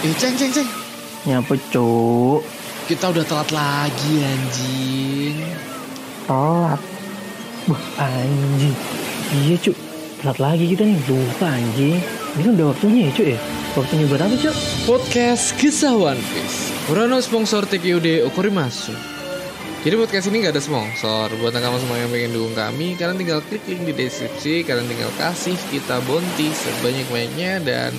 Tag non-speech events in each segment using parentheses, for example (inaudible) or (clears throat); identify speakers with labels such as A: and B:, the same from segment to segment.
A: Eh, ceng, ceng, ceng.
B: Nyapa cuk?
A: Kita udah telat lagi anjing.
B: Telat. Wah anjing. Iya cuk. Telat lagi kita nih. Lupa anjing. Ini kan udah waktunya ya cuk ya. Waktunya buat apa cuk?
A: Podcast Kisah One Piece. Urano sponsor TQD Okorimasu. Jadi podcast ini gak ada sponsor. Buat kamu semua yang pengen dukung kami, kalian tinggal klik link di deskripsi. Kalian tinggal kasih kita bonti sebanyak-banyaknya dan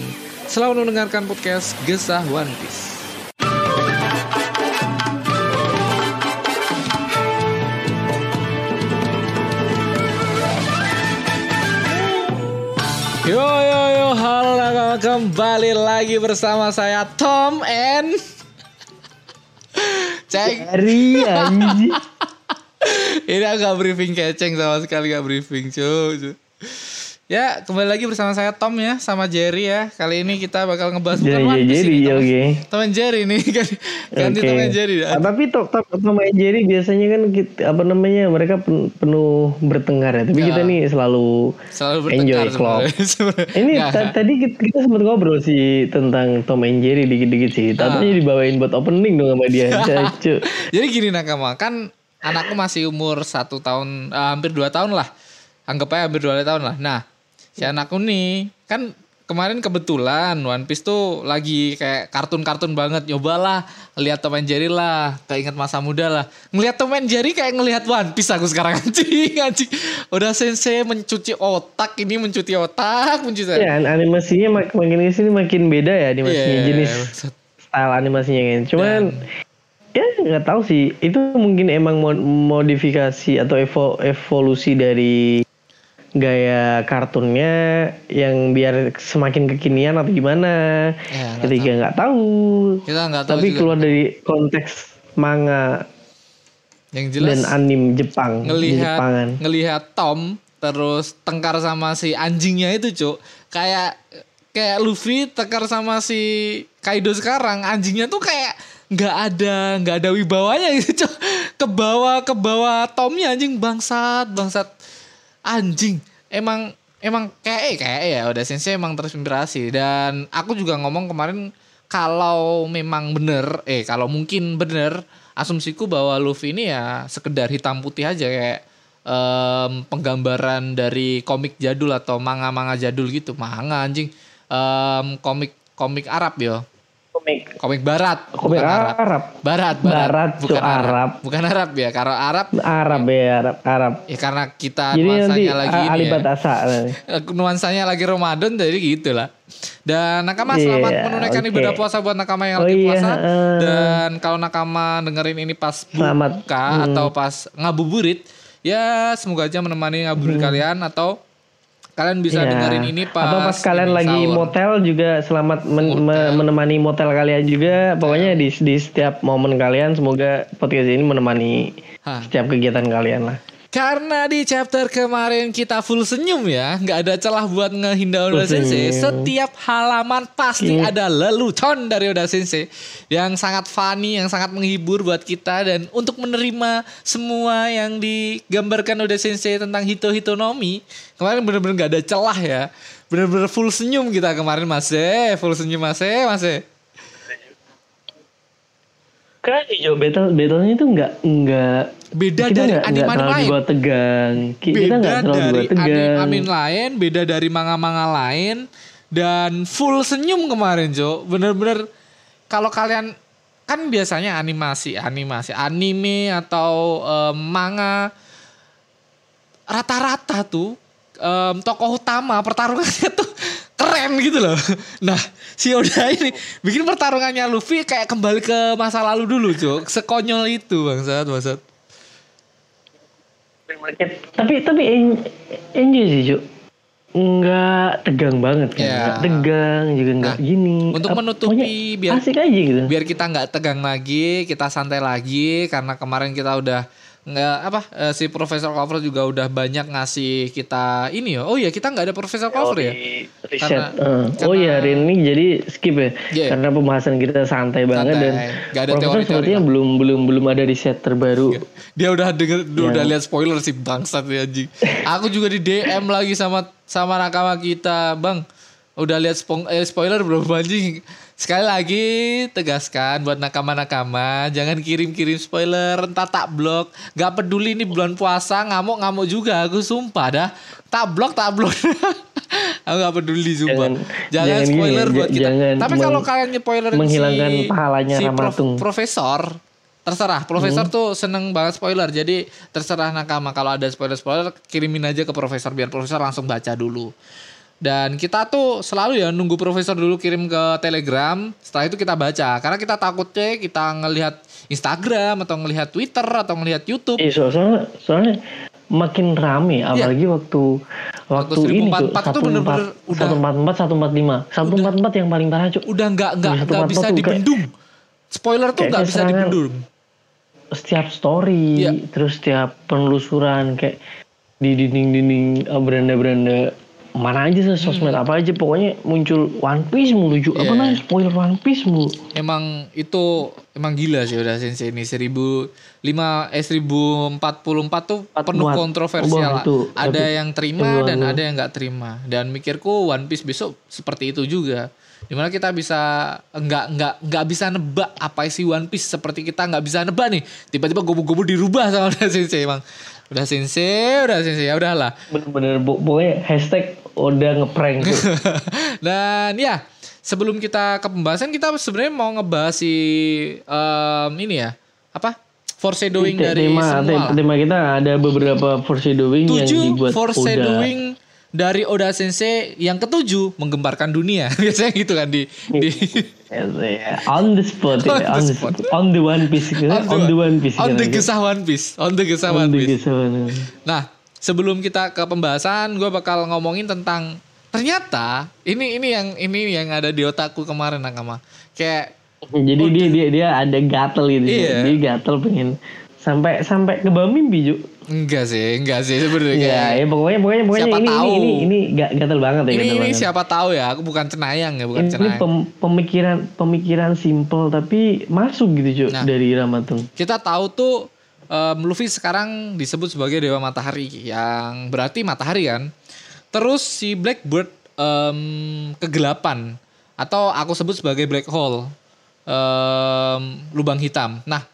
A: selalu mendengarkan podcast Gesah One Piece. Yo yo yo, halo kembali lagi bersama saya Tom and. (laughs)
B: Hari anjing. (laughs)
A: Ini agak briefing keceng sama sekali gak briefing cuy. Ya kembali lagi bersama saya Tom ya sama Jerry ya. Kali ini kita bakal ngebahas bukan One Piece
B: jadi
A: ini, Tom.
B: oke.
A: Tom and Jerry nih (laughs) kan ganti
B: Oke.
A: Tom and Jerry.
B: Ah, tapi top top Tom and Jerry biasanya kan kita, apa namanya mereka pen- penuh bertengkar ya. Tapi
A: Ya.
B: kita nih selalu
A: Selalu
B: enjoy
A: bertengkar
B: klop. (laughs) Ini ta- tadi kita, kita sempat ngobrol sih tentang Tom and Jerry dikit-dikit sih.
A: Ah.
B: Tapi dibawain buat opening dong sama dia. (laughs)
A: Jadi gini nakama kan anakku masih umur satu tahun eh, hampir dua tahun lah anggap aja hampir dua tahun lah. Nah si anakku nih kan kemarin kebetulan One Piece tuh lagi kayak kartun-kartun banget. Nyobalah lihat Tom and Jerry lah keinget masa muda lah. Ngelihat Tom and Jerry kayak ngelihat One Piece aku sekarang (laughs) anjing anjing. Udah sensei mencuci otak ini mencuci otak mencuci
B: ya an- animasinya mak- makin ke sini makin beda ya animasinya
A: Iya,
B: jenis
A: maksud-
B: style animasinya kan. Cuman ya nggak tahu sih. Itu mungkin emang mod- modifikasi atau evo- evolusi dari gaya kartunnya yang biar semakin kekinian atau gimana?
A: Ya, nggak
B: ketika nggak tahu.
A: Kita nggak tahu
B: tapi
A: juga.
B: keluar dari konteks manga
A: yang jelas
B: dan anim Jepang
A: ngelihat
B: Jepangan.
A: ngelihat Tom terus tengkar sama si anjingnya itu cuk. Kayak kayak Luffy tengkar sama si Kaido sekarang anjingnya tuh kayak nggak ada nggak ada wibawanya gitu cuk. Ke bawah ke bawah Tomnya anjing. Bangsat bangsat anjing emang emang kayak eh, kayak ya udah sensei emang terinspirasi. Dan aku juga ngomong kemarin kalau memang bener eh kalau mungkin bener asumsiku bahwa Luffy ini ya sekedar hitam putih aja kayak em, penggambaran dari komik jadul atau manga-manga jadul gitu. Manga anjing. Em, komik komik Arab ya
B: komik
A: Barat
B: komik
A: bukan
B: Arab
A: Barat Barat
B: Barat,
A: bukan
B: Cuk, Arab.
A: bukan Arab ya kalau Arab
B: Arab ya Arab Arab
A: ya karena kita
B: jadi nanti
A: nuansanya lagi ini ya. (laughs) Nuansanya lagi Ramadan jadi gitu lah. Dan nakama
B: Iya,
A: selamat menunaikan
B: oke.
A: ibadah puasa buat nakama yang
B: Oh
A: lagi
B: iya,
A: puasa.
B: eh.
A: Dan kalau nakama dengerin ini pas
B: Selamat.
A: buka
B: Hmm.
A: atau pas ngabuburit, ya semoga aja menemani ngabuburit kalian atau kalian bisa.
B: Iya.
A: dengerin ini pas
B: atau pas kalian lagi
A: sahur.
B: motel juga selamat men- me- menemani motel kalian juga pokoknya di di setiap momen kalian semoga podcast ini menemani
A: Hah.
B: setiap kegiatan kalian lah
A: Karena di chapter kemarin kita full senyum ya, nggak ada celah buat ngehindar Oda Sensei. Setiap halaman pasti
B: Iya.
A: ada lelucon dari Oda Sensei yang sangat funny, yang sangat menghibur buat kita dan untuk menerima semua yang digambarkan Oda Sensei tentang Hito Hitonomi. Kemarin bener-bener nggak ada celah ya, bener-bener full senyum kita kemarin mas eh, full senyum mas eh, mas eh.
B: Karena Jo battle battlenya itu nggak nggak
A: Beda
B: kita
A: dari
B: nggak
A: anime-anime
B: terlalu
A: lain.
B: dibawa tegang Ki- kita
A: beda
B: terlalu
A: dari
B: tegang
A: amin lain, beda dari manga-manga lain dan full senyum kemarin, Jo. Bener-bener kalau kalian kan biasanya animasi, animasi, anime atau em, manga rata-rata tuh em, tokoh utama pertarungannya tuh (laughs) keren gitu loh. Nah, si Oda ini bikin pertarungannya Luffy kayak kembali ke masa lalu dulu, Jo. Sekonyol itu, bangsat, bangsat.
B: Tapi tapi en- enjoy sih Jo nggak tegang banget kan.
A: Ya.
B: nggak tegang juga nggak
A: Nah,
B: gini.
A: untuk menutupi
B: pokoknya
A: biar-
B: asik aja gitu.
A: biar kita nggak tegang lagi, kita santai lagi karena kemarin kita udah nggak apa eh, si Profesor Clover juga udah banyak ngasih kita ini ya. Oh iya kita nggak ada Profesor Clover ya.
B: riset
A: Karena-
B: eh. oh ya hari ini jadi skip ya
A: Iya.
B: karena pembahasan kita santai banget
A: Santai.
B: dan
A: Nggak ada
B: profesor
A: teori-teori
B: sepertinya belum belum belum ada riset terbaru
A: Dia udah denger,
B: Iya.
A: udah lihat spoiler sih bangsat ya anjing. Aku juga di DM lagi sama sama nakama kita, Bang. udah lihat eh, spoiler belum anjing? Sekali lagi tegaskan buat nakama-nakama, jangan kirim-kirim spoiler, entah tak blok. Gak peduli ini bulan puasa, ngamuk-ngamuk juga, aku sumpah dah. Tak blok, tak blok. (laughs) aku gak peduli sumpah.
B: Jangan-
A: Jangan,
B: jangan
A: spoiler
B: j-
A: buat kita. Tapi kalau kalian spoiler
B: menghilangkan pahalanya
A: si prof- profesor, terserah. Profesor
B: Hmm.
A: tuh seneng banget spoiler. Jadi terserah nakama kalau ada spoiler-spoiler kirimin aja ke profesor biar profesor langsung baca dulu. Dan kita tuh selalu ya nunggu profesor dulu kirim ke Telegram, setelah itu kita baca. Karena kita takutnya kita ngelihat Instagram atau ngelihat Twitter atau ngelihat YouTube.
B: Eh, so- soalnya, soalnya makin rame, apalagi waktu waktu,
A: Waktu
B: ini tuh
A: 1044 tuh bener-bener udah-
B: satu empat empat satu empat lima satu empat empat yang paling parah cuk.
A: Udah nggak nggak
B: Satu
A: nggak
B: empat
A: bisa
B: tuh kayak-
A: dibendung. Spoiler tuh nggak bisa dibendung.
B: Setiap story,
A: Iya.
B: terus setiap penelusuran kayak di dinding-dinding eh, beranda-beranda mana aja sih sosmed apa aja pokoknya muncul One Piece mulu cuk. Apa
A: Hmm. Iya.
B: namanya spoiler One Piece mulu.
A: Emang itu emang gila sih udah sensei ini 1005 eh 1044 tuh penuh
B: 44.
A: kontroversial.
B: Wah, itu.
A: ada
B: Tapi-
A: yang terima
B: Itu
A: dan
B: baru.
A: ada yang nggak terima. Dan mikirku One Piece besok seperti itu juga. Di mana kita bisa nggak nggak nggak bisa nebak apa isi One Piece seperti kita nggak bisa nebak nih. Tiba-tiba gobu-gobu dirubah sama udah (laughs) sensei emang. Udah sensei, udah sensei ya udahlah.
B: Bener-bener po- pokoknya hashtag udah ngeprank tuh. (laughs)
A: Dan ya, sebelum kita ke pembahasan kita sebenarnya mau ngebahas si em, ini ya, apa? Foreshadowing
B: Te-
A: dari
B: tema,
A: semua.
B: te-
A: lah.
B: tema kita ada beberapa foreshadowing yang dibuat Oda.
A: foreshadowing dari Oda Sensei yang ketujuh menggemparkan dunia. (laughs) Biasanya gitu kan di di (laughs)
B: on the spot
A: On
B: ya,
A: the
B: on the
A: spot.
B: on the one piece gitu. on, the one piece
A: on the
B: gitu.
A: kisah One Piece, on the
B: on the
A: Piece.
B: kisah One Piece.
A: Nah, sebelum kita ke pembahasan, gue bakal ngomongin tentang ternyata ini ini yang ini yang ada di otakku kemarin nakama. Kayak
B: jadi dia dia dia ada gatel gitu
A: Iya.
B: dia gatel pengen sampai sampai ke bawah mimpi Ju.
A: enggak sih, enggak sih sebenarnya
B: ya
A: kayak
B: ya pokoknya pokoknya pokoknya
A: Siapa
B: ini,
A: tahu.
B: ini ini ini ga- gatel banget ya
A: ini ini
B: banget.
A: siapa tahu ya, aku bukan cenayang ya, bukan
B: ini
A: cenayang.
B: pem- pemikiran pemikiran simple tapi masuk gitu Ju
A: Nah.
B: dari Ramatung
A: Kita tahu tuh em, Luffy sekarang disebut sebagai dewa matahari yang berarti matahari kan. Terus si Blackbird em, kegelapan atau aku sebut sebagai black hole. em, lubang hitam. Nah,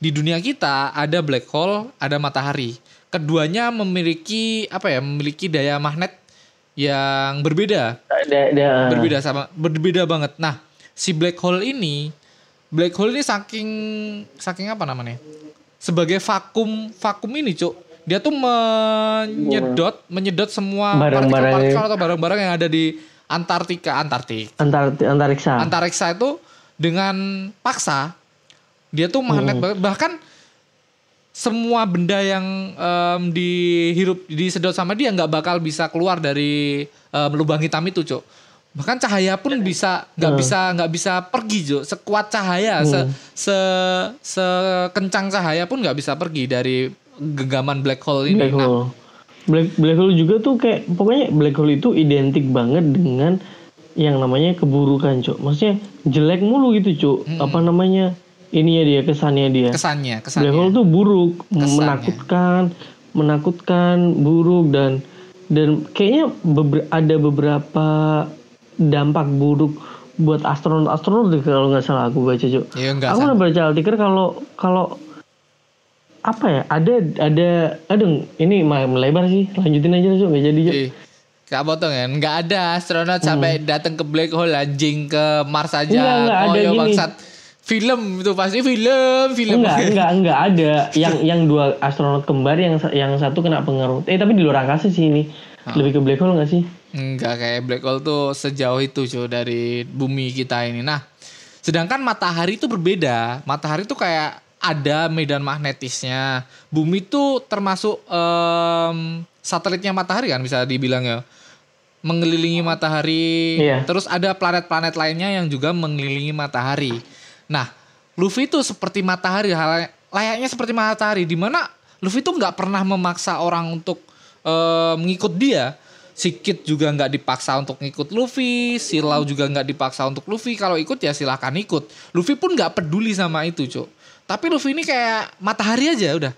A: di dunia kita ada black hole, ada matahari. Keduanya memiliki apa ya? Memiliki daya magnet yang berbeda.
B: ada ada
A: berbeda sama berbeda banget. Nah, si black hole ini black hole ini saking saking apa namanya? Sebagai vakum vakum ini, Cuk. Dia tuh menyedot menyedot semua
B: Barang-barang-
A: partikel-partikel atau barang-barang yang ada di Antartika, Antartik.
B: antar antariksa
A: Antariksa itu dengan paksa dia tuh magnet banget. bahkan semua benda yang em, dihirup disedot sama dia nggak bakal bisa keluar dari em, lubang hitam itu cok bahkan cahaya pun bisa nggak bisa nggak bisa pergi cok sekuat cahaya se se sekencang cahaya pun nggak bisa pergi dari genggaman black hole ini.
B: Black
A: Nah,
B: hole. Black black hole juga tuh kayak pokoknya black hole itu identik banget dengan yang namanya keburukan cok maksudnya jelek mulu gitu cok apa namanya ini ya dia kesannya dia.
A: Kesannya
B: black
A: kesannya.
B: hole tuh buruk
A: Kesannya.
B: menakutkan menakutkan buruk dan dan kayaknya beber- ada beberapa dampak buruk buat astronot-astronot deh kalau nggak salah aku baca cok
A: ya
B: aku pernah baca artikel kalau kalau apa ya ada ada aduh ini melebar sih lanjutin aja Cuk. nggak jadi Cuk.
A: Ih, Kak potong kan, nggak ada astronot sampai datang ke black hole anjing ke Mars aja.
B: Hmm. Enggak, enggak, ada gini.
A: bangsat. Film itu pasti film, film.
B: enggak enggak (laughs) enggak ada yang yang dua astronot kembar yang yang satu kena pengaruh eh tapi di luar angkasa sih ini
A: Ah.
B: lebih ke black hole nggak sih
A: Enggak kayak black hole tuh sejauh itu cuy dari bumi kita ini. Nah, sedangkan matahari itu berbeda. Matahari tuh kayak ada medan magnetisnya. Bumi tuh termasuk em, satelitnya matahari kan bisa dibilang ya. Mengelilingi matahari.
B: Iya.
A: Terus ada planet-planet lainnya yang juga mengelilingi matahari. Nah, Luffy itu seperti matahari, hal layaknya seperti matahari di mana Luffy tuh nggak pernah memaksa orang untuk eh, mengikut dia. Si Kid juga nggak dipaksa untuk ngikut Luffy, si Lau juga nggak dipaksa untuk Luffy. Kalau ikut ya silahkan ikut. Luffy pun nggak peduli sama itu, cok. Tapi Luffy ini kayak matahari aja udah.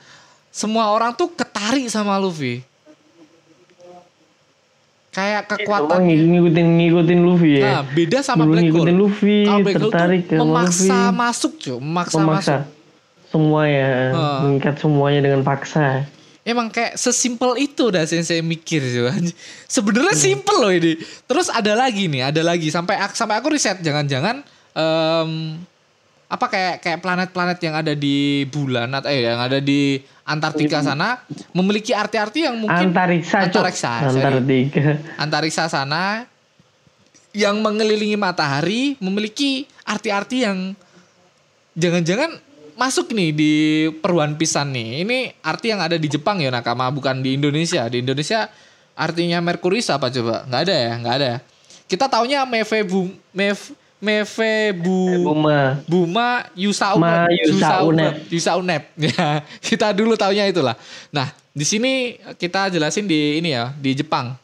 A: Semua orang tuh ketarik sama Luffy. kayak
B: Semua
A: kekuatan
B: ng- ngikutin ngikutin Luffy ya.
A: Nah, beda sama
B: Dulu
A: Black
B: ngikutin Luffy,
A: Kalau Black
B: tertarik
A: tuh memaksa
B: Luffy.
A: masuk, cuy, memaksa,
B: memaksa
A: masuk.
B: semua ya,
A: Heeh.
B: mengikat semuanya dengan paksa.
A: Emang kayak sesimpel itu dah sensei mikir anj- Sebenarnya simpel loh ini. Terus ada lagi nih, ada lagi sampai sampai aku riset jangan-jangan em, apa kayak kayak planet-planet yang ada di bulan atau eh, yang ada di Antartika sana memiliki arti-arti yang mungkin
B: Antariksa.
A: Antariksa, sorry.
B: Antartika.
A: antariksa sana yang mengelilingi matahari memiliki arti-arti yang jangan-jangan masuk nih di peruan pisan nih. Ini arti yang ada di Jepang ya nakama bukan di Indonesia. Di Indonesia artinya Merkurius apa coba? Nggak ada ya, nggak ada. Kita taunya Mefebu Mef Mefebu
B: Buma.
A: Buma Yusa
B: Ma
A: Unep.
B: Yusa Unep.
A: Yusa Unep. Ya, (laughs) kita dulu taunya itulah. Nah, di sini kita jelasin di ini ya, di Jepang.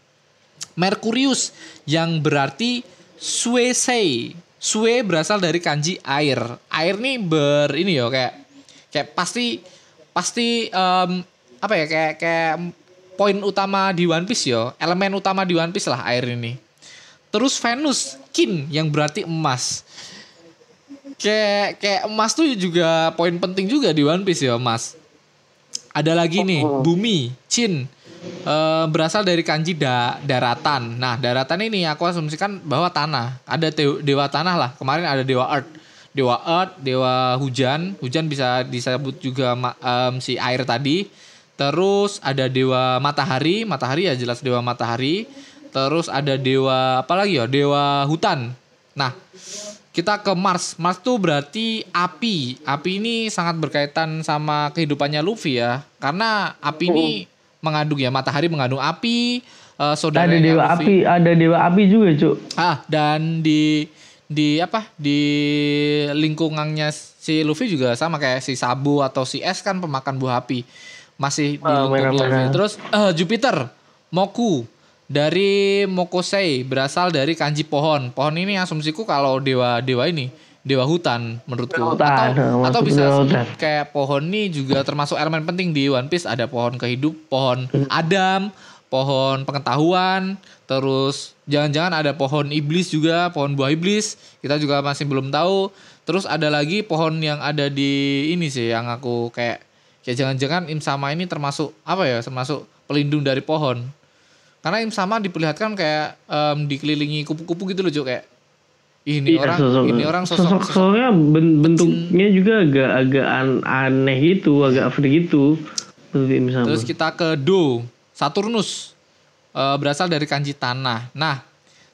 A: Merkurius yang berarti Suesei. Sue berasal dari kanji air. Air nih ber ini ya kayak kayak pasti pasti em, apa ya kayak kayak poin utama di One Piece ya, elemen utama di One Piece lah air ini. Terus Venus, kin yang berarti emas. Kayak kayak emas tuh juga poin penting juga di One Piece ya, emas. Ada lagi nih, bumi, chin. Eh, berasal dari kanji da, daratan. Nah, daratan ini aku asumsikan bahwa tanah. Ada dewa tanah lah. Kemarin ada dewa earth. Dewa earth, dewa hujan. Hujan bisa disebut juga em, si air tadi. Terus ada dewa matahari. Matahari ya jelas dewa matahari. Terus ada dewa apa lagi ya? Dewa hutan. Nah, kita ke Mars. Mars tuh berarti api. Api ini sangat berkaitan sama kehidupannya Luffy ya. Karena api ini mengandung ya matahari mengandung api. eh, saudara
B: Ada dewa api, ada dewa api juga, Cuk.
A: Ah, dan di di apa? Di lingkungannya si Luffy juga sama kayak si Sabu atau si S kan pemakan buah api. Masih di
B: Ah,
A: lingkungan. Luffy. Terus eh, Jupiter, Moku dari Mokosei berasal dari kanji pohon. Pohon ini asumsiku kalau dewa dewa ini dewa hutan menurutku.
B: Dewa hutan,
A: atau atau bisa
B: hutan.
A: kayak pohon ini juga termasuk elemen penting di One Piece. Ada pohon kehidup pohon
B: Hmm.
A: Adam pohon pengetahuan terus jangan-jangan ada pohon iblis juga pohon buah iblis. Kita juga masih belum tahu. Terus ada lagi pohon yang ada di ini sih yang aku kayak kayak jangan-jangan Im Sama ini termasuk apa ya termasuk pelindung dari pohon. Karena Im Sama diperlihatkan kayak em, dikelilingi kupu-kupu gitu loh Cuk kayak "Ih, ini
B: Iya,
A: orang
B: sosok-
A: ini orang sosok,
B: sosok
A: sosok
B: soalnya ben- bentuknya juga agak agak an- aneh gitu, agak freak gitu. Bentuk ini sama.
A: Terus kita ke Do, Saturnus. Eh, berasal dari kanji tanah. Nah,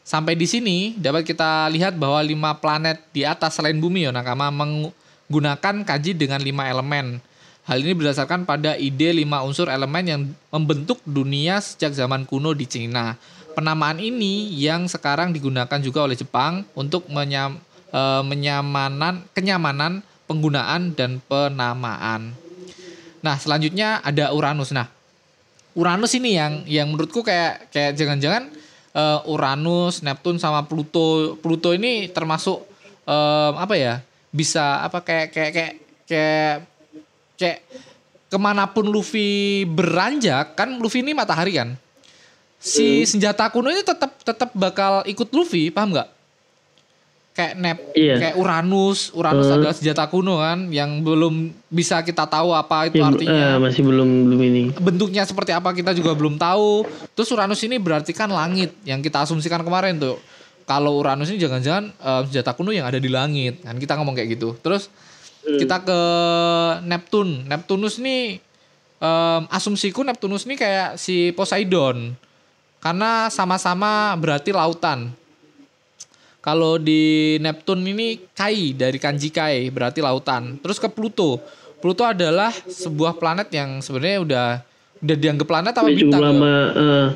A: sampai di sini dapat kita lihat bahwa lima planet di atas selain bumi ya Nakama menggunakan kanji dengan lima elemen. Hal ini berdasarkan pada ide lima unsur elemen yang membentuk dunia sejak zaman kuno di Cina. Penamaan ini yang sekarang digunakan juga oleh Jepang untuk menyam, eh, menyamanan kenyamanan penggunaan dan penamaan. Nah, selanjutnya ada Uranus. Nah, Uranus ini yang yang menurutku kayak kayak jangan-jangan eh, Uranus, Neptun sama Pluto. Pluto ini termasuk eh, apa ya? Bisa apa kayak kayak kayak kayak kayak ke mana pun Luffy beranjak kan Luffy ini matahari kan. Si senjata kuno ini tetap tetap bakal ikut Luffy, paham nggak? Kayak Nep,
B: Iya.
A: kayak Uranus, Uranus
B: Hmm.
A: adalah senjata kuno kan yang belum bisa kita tahu apa itu
B: Ya,
A: artinya
B: eh, masih belum belum ini.
A: bentuknya seperti apa kita juga belum tahu. Terus Uranus ini berarti kan langit yang kita asumsikan kemarin tuh. Kalau Uranus ini jangan-jangan eh, senjata kuno yang ada di langit. Kan kita ngomong kayak gitu. Terus kita ke Neptun. Neptunus ini em, asumsiku Neptunus ini kayak si Poseidon. Karena sama-sama berarti lautan. Kalau di Neptun ini Kai dari kanji Kai berarti lautan. Terus ke Pluto. Pluto adalah sebuah planet yang sebenarnya udah udah dianggap planet apa
B: Tapi cukup
A: bintang. ya?
B: lama eh,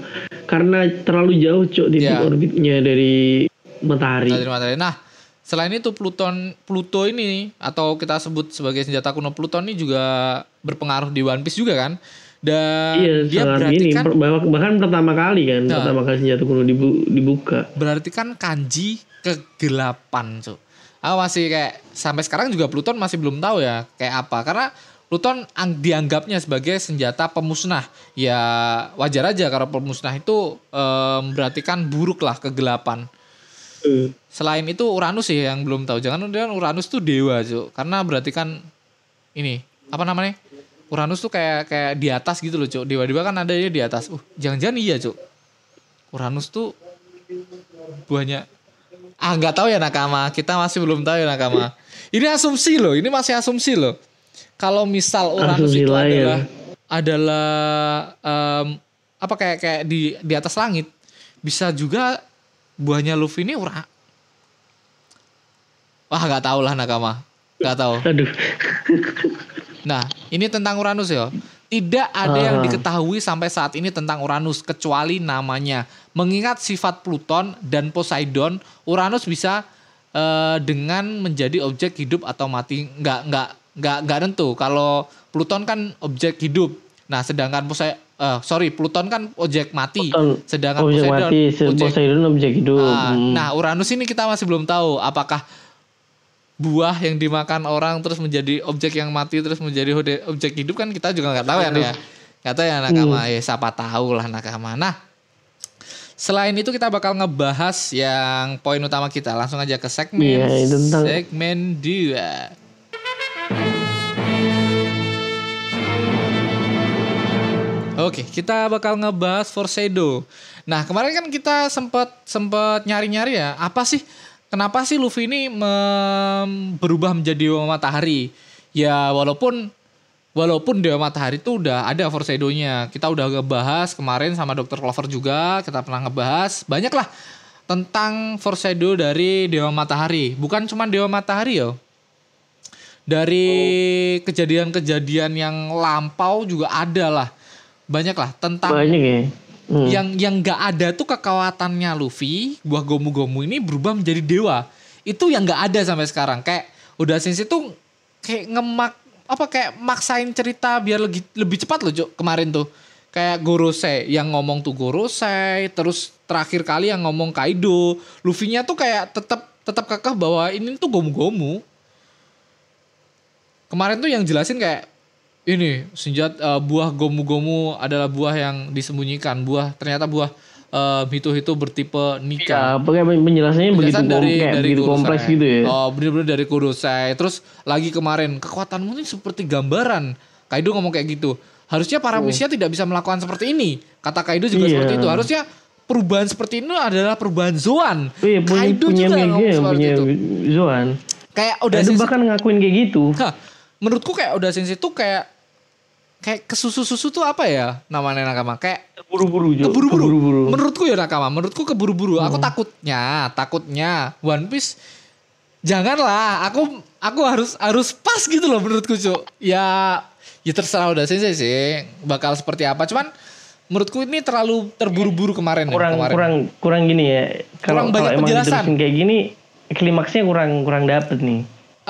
B: karena terlalu jauh cok di
A: Ya.
B: orbitnya dari matahari.
A: Dari matahari. Nah, selain itu Pluton Pluto ini atau kita sebut sebagai senjata kuno Pluton ini juga berpengaruh di One Piece juga kan. Dan
B: Iya,
A: dia berarti
B: ini
A: kan
B: bahkan, pertama kali kan,
A: Nah.
B: pertama kali senjata kuno dibu- dibuka.
A: berarti kan kanji kegelapan, Cuk. Aku masih kayak sampai sekarang juga Pluton masih belum tahu ya kayak apa karena Pluton ang- dianggapnya sebagai senjata pemusnah. Ya wajar aja karena pemusnah itu em, berarti kan buruk lah kegelapan. Selain itu Uranus sih yang belum tahu. Jangan Uranus tuh dewa, Cuk. Karena berarti kan ini apa namanya? Uranus tuh kayak kayak di atas gitu loh, Cuk. Dewa-dewa kan ada di atas. Uh, jangan-jangan iya, Cuk. Uranus tuh buahnya ah nggak tahu ya nakama kita masih belum tahu ya nakama ini asumsi loh ini masih asumsi loh kalau misal Uranus
B: Asumsi
A: itu
B: lain.
A: adalah adalah em, apa kayak kayak di di atas langit bisa juga buahnya Luffy ini ura wah nggak tahu lah nakama nggak tahu
B: Aduh.
A: Nah, ini tentang Uranus ya. Tidak ada yang
B: Ah.
A: diketahui sampai saat ini tentang Uranus kecuali namanya. Mengingat sifat Pluton dan Poseidon, Uranus bisa eh, dengan menjadi objek hidup atau mati. Nggak nggak nggak nggak tentu. Kalau Pluton kan objek hidup. Nah, sedangkan Poseidon sorry, Pluton kan objek mati.
B: Pluton
A: sedangkan
B: objek
A: Poseidon
B: mati,
A: objek
B: Poseidon objek hidup.
A: Ah,
B: Hmm.
A: Nah, Uranus ini kita masih belum tahu apakah buah yang dimakan orang terus menjadi objek yang mati terus menjadi objek hidup kan kita juga nggak tahu ya ya. Nggak tahu ya nakama. Ya siapa tahu lah nakama. Nah, selain itu kita bakal ngebahas yang poin utama kita. Langsung aja ke segmen
B: itu tentang-
A: segmen 2. Oke, kita bakal ngebahas Forsedo. Nah, kemarin kan kita sempat sempat nyari-nyari ya, apa sih kenapa sih Luffy ini mem- berubah menjadi Dewa Matahari? Ya, walaupun walaupun Dewa Matahari itu udah ada Forsedo-nya. Kita udah ngebahas kemarin sama Dr. Clover juga, kita pernah ngebahas banyak lah tentang Forsedo dari Dewa Matahari. Bukan cuma Dewa Matahari yo. Dari kejadian-kejadian yang lampau juga ada lah. Banyak lah tentang
B: Banyak ya. Hmm.
A: yang yang nggak ada tuh kekuatannya Luffy buah gomu gomu ini berubah menjadi dewa. Itu yang nggak ada sampai sekarang. Kayak udah Sensei tuh kayak ngemak apa kayak maksain cerita biar lebih lebih cepat loh Cuk, kemarin tuh. Kayak Gorosei yang ngomong tuh Gorosei terus terakhir kali yang ngomong Kaido. Luffy-nya tuh kayak tetap tetap kekeh bahwa ini tuh gomu gomu kemarin tuh yang jelasin kayak ini senjata buah gomu-gomu adalah buah yang disembunyikan buah ternyata buah eh, itu-itu bertipe
B: Ya,
A: nikah
B: pokoknya penjelasannya begitu
A: Penjelasan
B: kom- kayak begitu
A: Kurosai.
B: kompleks gitu ya.
A: Oh, bener-bener dari Kurosai. Terus lagi kemarin, kekuatanmu ini seperti gambaran. Kaido ngomong kayak gitu. Harusnya para manusia tidak bisa melakukan seperti ini. Kata Kaido juga
B: Iya.
A: seperti itu. Harusnya perubahan seperti ini adalah perubahan Zoan.
B: Oh iya, punya,
A: Kaido
B: punya
A: juga
B: media
A: ngomong seperti
B: punya
A: itu.
B: Zoan.
A: Kayak udah
B: Kaido bahkan ngakuin kayak gitu.
A: Hah, menurutku kayak udah sensei itu kayak kayak kesusu-susu tuh apa ya namanya nakama? Kayak
B: Buru-buru Jo.
A: keburu-buru.
B: Keburu-buru.
A: Menurutku ya nakama, menurutku keburu-buru. Aku
B: Hmm.
A: takutnya, takutnya One Piece janganlah. Aku aku harus harus pas gitu loh menurutku, Cuk. Ya ya terserah udah sih sih bakal seperti apa. Cuman menurutku ini terlalu terburu-buru kemarin ya,
B: kurang
A: kemarin.
B: kurang kurang gini ya. Kalau
A: Kurang banyak
B: kalau emang
A: penjelasan.
B: kayak gini klimaksnya kurang kurang dapet nih.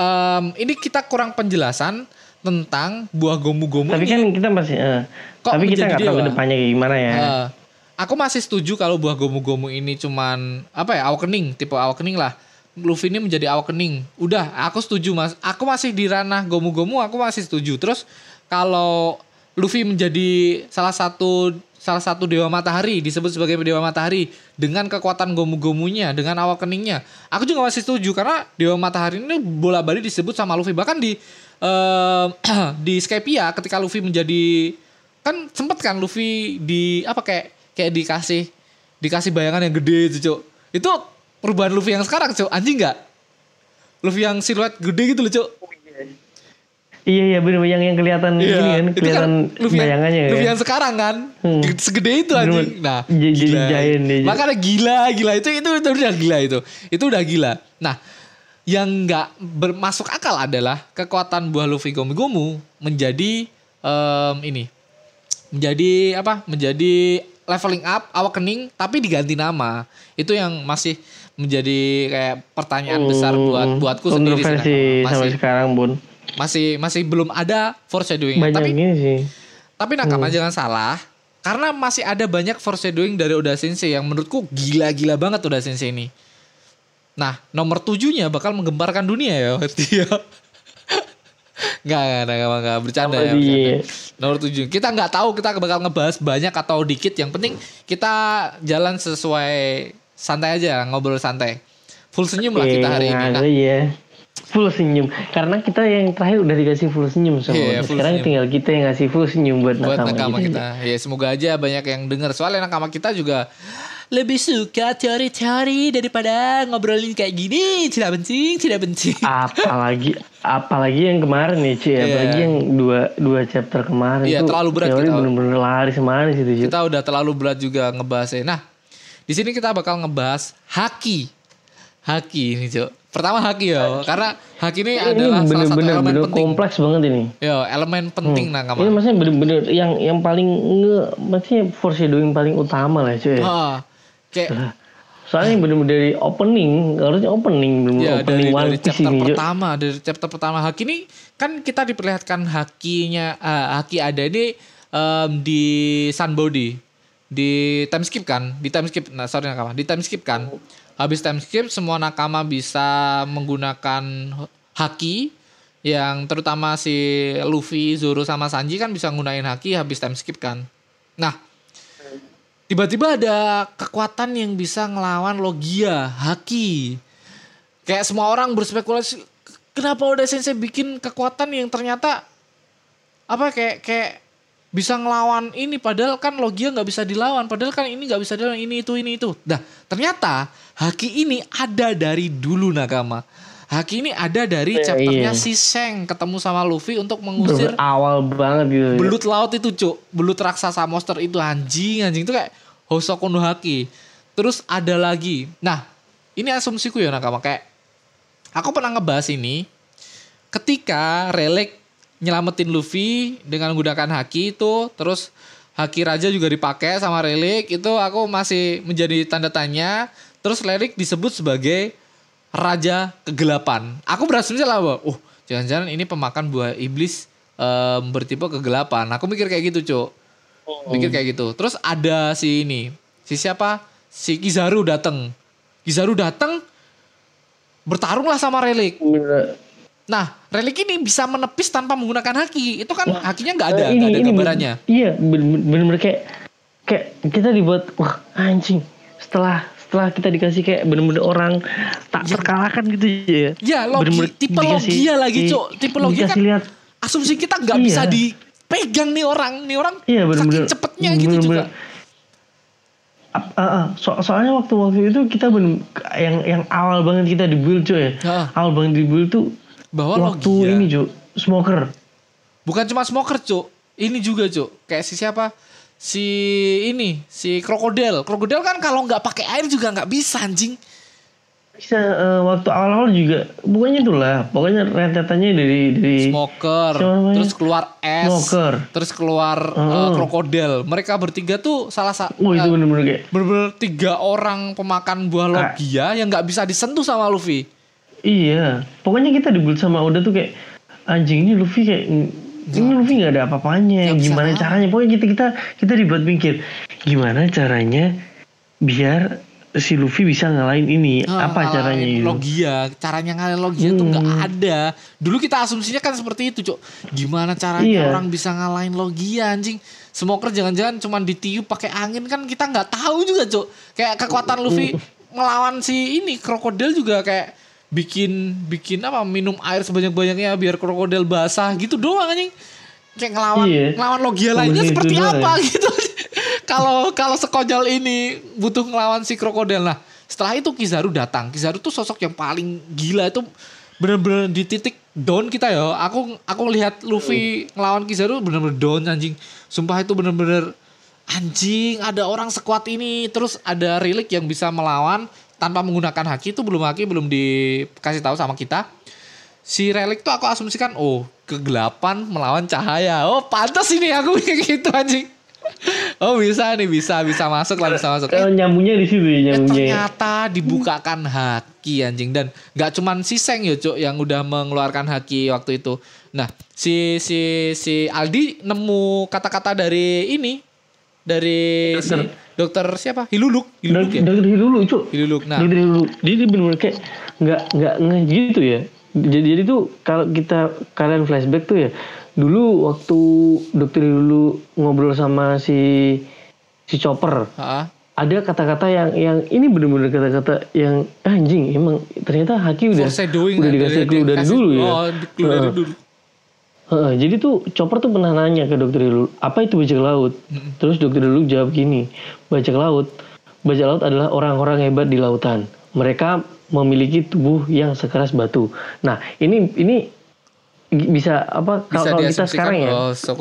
A: Em, ini kita kurang penjelasan tentang buah gomu-gomu
B: Tapi
A: ini.
B: kan kita masih eh,
A: Kok
B: tapi kita nggak tahu
A: dewa?
B: ke depannya kayak gimana ya.
A: Eh, aku masih setuju kalau buah gomu-gomu ini cuman apa ya awakening, tipe awakening lah. Luffy ini menjadi awakening. Udah, aku setuju mas. Aku masih di ranah gomu-gomu, aku masih setuju. Terus kalau Luffy menjadi salah satu salah satu dewa matahari disebut sebagai dewa matahari dengan kekuatan gomu-gomunya, dengan awakeningnya. Aku juga masih setuju karena dewa matahari ini bola-balik disebut sama Luffy. Bahkan di eh, (clears throat) di Skypia ketika Luffy menjadi kan sempet kan Luffy di apa kayak kayak dikasih dikasih bayangan yang gede itu cuk. Itu perubahan Luffy yang sekarang cuk. Anjing nggak? Luffy yang siluet gede gitu loh cuk
B: Iya iya bener yang yang kelihatan ini kan
A: itu
B: kelihatan
A: yang,
B: bayangannya ya.
A: yang sekarang kan
B: Hmm.
A: segede itu anjing
B: Bener-bener
A: nah
B: jadi
A: gila.
B: giant dia.
A: makanya gila gila itu itu itu udah gila itu itu udah gila nah yang nggak bermasuk akal adalah kekuatan buah Luffy Gomu Gomu menjadi em, ini menjadi apa menjadi leveling up awakening tapi diganti nama itu yang masih menjadi kayak pertanyaan besar buat buatku sendiri sih,
B: kontroversi
A: Nakama.
B: sampai
A: masih
B: sekarang bun.
A: Masih masih belum ada foreshadowing
B: Banyak
A: tapi
B: gini sih.
A: tapi nakama jangan salah karena masih ada banyak foreshadowing dari Oda Sensei yang menurutku gila-gila banget Oda Sensei ini. Nah, nomor tujuhnya bakal menggemparkan dunia ya berarti ya. (laughs) Enggak, enggak, enggak, enggak, enggak, bercanda ya.
B: Dia?
A: bercanda. Nomor 7. Kita nggak tahu kita bakal ngebahas banyak atau dikit. Yang penting kita jalan sesuai santai aja, ngobrol santai. Full senyum lah kita hari ini. Nah,
B: iya. Full senyum. Karena kita yang terakhir udah dikasih full senyum sama
A: Iya, full
B: Sekarang
A: senyum.
B: tinggal kita yang ngasih full senyum buat,
A: buat
B: nakama,
A: nakama
B: kita.
A: kita. Ya semoga aja banyak yang dengar. Soalnya nakama kita juga lebih suka teori-teori daripada ngobrolin kayak gini. Tidak penting, tidak penting.
B: apalagi apalagi yang kemarin nih cuy apalagi yang dua dua chapter kemarin
A: Iya,
B: tuh
A: terlalu berat
B: teori bener-bener lari semanis itu cuy
A: Kita udah terlalu berat juga ngebahasnya. Nah, di sini kita bakal ngebahas haki. Haki ini, Cok. Pertama haki ya, karena haki ini
B: ini
A: adalah salah satu
B: bener-bener
A: elemen
B: bener
A: penting.
B: kompleks banget ini.
A: Yo, elemen penting nakama.
B: ini maksudnya bener-bener yang yang paling nge maksudnya foreshadowing paling utama lah cuy.
A: Ah, kayak
B: soalnya bener-bener dari opening harusnya opening bener-bener
A: ya
B: opening
A: dari,
B: One
A: dari chapter
B: ini
A: pertama, dari chapter pertama haki ini kan kita diperlihatkan hakinya ah, haki ada ini em, di Sunbody di time skip kan? Di time skip nah sorry nakama di time skip kan habis time skip semua nakama bisa menggunakan haki yang terutama si Luffy, Zoro sama Sanji kan bisa nggunain haki habis time skip kan. Nah, tiba-tiba ada kekuatan yang bisa ngelawan Logia, haki. Kayak semua orang berspekulasi kenapa udah sensei bikin kekuatan yang ternyata apa kayak kayak bisa ngelawan ini padahal kan Logia nggak bisa dilawan padahal kan ini nggak bisa dilawan ini itu ini itu. Dah ternyata haki ini ada dari dulu nakama haki ini ada dari
B: Iya,
A: chapternya
B: iya.
A: si Seng ketemu sama Luffy untuk mengusir
B: Bener-bener awal banget gitu cuy.
A: belut laut itu cuk. Belut raksasa monster itu anjing anjing. Itu kayak Hosoku no Haki. Terus ada lagi. Nah ini asumsiku ya nakama kayak aku pernah ngebahas ini ketika Relic nyelamatin Luffy dengan menggunakan haki itu terus haki raja juga dipakai sama Relic itu aku masih menjadi tanda tanya. Terus Relic disebut sebagai raja kegelapan. Aku berasumsi lah bahwa uh jangan-jangan ini pemakan buah iblis em, bertipe kegelapan. Aku mikir kayak gitu cuk. Mikir kayak gitu. Terus ada si ini si siapa? Si Kizaru dateng. Kizaru dateng bertarunglah sama Relic.
B: Bener-
A: Nah, relik ini bisa menepis tanpa menggunakan haki. Itu kan hakinya nggak ada,
B: Eh,
A: nggak ada
B: bener-
A: gambarannya.
B: iya bener- bener-bener kayak kayak kita dibuat wah anjing setelah setelah kita dikasih kayak bener-bener orang tak terkalahkan gitu ya
A: Ya, logi,
B: Bener-bener
A: tipe
B: dikasih-
A: logia lagi, Cok.
B: Dikasih
A: kan
B: lihat
A: asumsi kita nggak
B: Iya.
A: bisa dipegang nih orang. Nih orang
B: Iya
A: saking
B: bener-bener
A: cepetnya gitu juga.
B: bener-bener- Ap- ah, ah. So- soalnya waktu waktu itu kita bener yang yang awal banget kita di build cuy
A: Ah.
B: awal banget di build tuh
A: Bahwa
B: waktu
A: logia.
B: ini cuy smoker
A: Bukan cuma smoker, Cok. Ini juga, Cok. Kayak si siapa? Si ini, si krokodil. Krokodil kan kalau nggak pakai air juga nggak bisa anjing.
B: bisa eh, waktu awal-awal juga pokoknya itulah pokoknya rentetannya dari dari
A: Smoker, terus keluar es,
B: Smoker.
A: terus keluar eh, krokodil. Mereka bertiga tuh salah satu
B: wah itu bener-bener kayak
A: bener tiga orang pemakan buah
B: Ah.
A: logia yang nggak bisa disentuh sama Luffy.
B: Iya, pokoknya kita dibuat sama Oda tuh kayak anjing ini Luffy kayak ini Luffy nggak ada apa-apanya. Gimana caranya? Pokoknya kita kita kita dibuat mikir gimana caranya biar si Luffy bisa ngalahin ini.
A: Ah,
B: apa caranya gitu?
A: Logia, caranya ngalahin logia tuh nggak
B: Hmm.
A: ada. Dulu kita asumsinya kan seperti itu, Cok. Gimana caranya
B: Iya.
A: orang bisa ngalahin logia anjing? Smoker jangan-jangan cuma ditiup pakai angin kan kita nggak tahu juga, Cok. Kayak kekuatan Luffy melawan si ini krokodil juga kayak bikin bikin apa minum air sebanyak-banyaknya biar krokodil basah gitu doang anjing. Kayak ngelawan
B: Iya.
A: ngelawan logia lainnya seperti apa gitu. (laughs) Kalau kalau sekonyol ini butuh ngelawan si krokodil nah. Setelah itu Kizaru datang. Kizaru tuh sosok yang paling gila itu bener-bener di titik down kita ya. Aku aku lihat Luffy ngelawan Kizaru bener-bener down anjing. Sumpah itu bener-bener anjing ada orang sekuat ini terus ada relik yang bisa melawan tanpa menggunakan haki itu belum haki belum dikasih tahu sama kita. Si relik tuh aku asumsikan oh kegelapan melawan cahaya. Oh pantas ini aku (laughs) kayak gitu anjing. Oh bisa nih bisa bisa masuk lah bisa masuk.
B: Eh, nyambungnya di situ ya
A: Eh,
B: nyambungnya.
A: ternyata dibukakan haki anjing. Dan nggak cuman si Seng ya cuk yang udah mengeluarkan haki waktu itu. Nah si si si Aldi nemu kata-kata dari ini dari si dokter siapa Hiluluk Hiluluk ya
B: Dari dulu cuk.
A: Hiluluk. Nah
B: dulu. Dia dia bener-bener kayak nggak nggak nge gitu ya. jadi jadi tuh kalau kita kalian flashback tuh ya dulu waktu dokter dulu ngobrol sama si si Chopper
A: Ha?
B: ada kata-kata yang yang ini bener-bener kata-kata yang "Ah, anjing emang ternyata Haki udah udah
A: lah,
B: dikasih clue dari dulu ya
A: Oh, clue dari dulu.
B: Heeh, jadi tuh Chopper tuh pernah nanya ke dokter dulu apa itu bajak laut terus dokter dulu jawab gini bajak laut bajak laut adalah orang-orang hebat di lautan mereka memiliki tubuh yang sekeras batu nah ini ini bisa apa
A: Bisa
B: kalau kita sekarang ya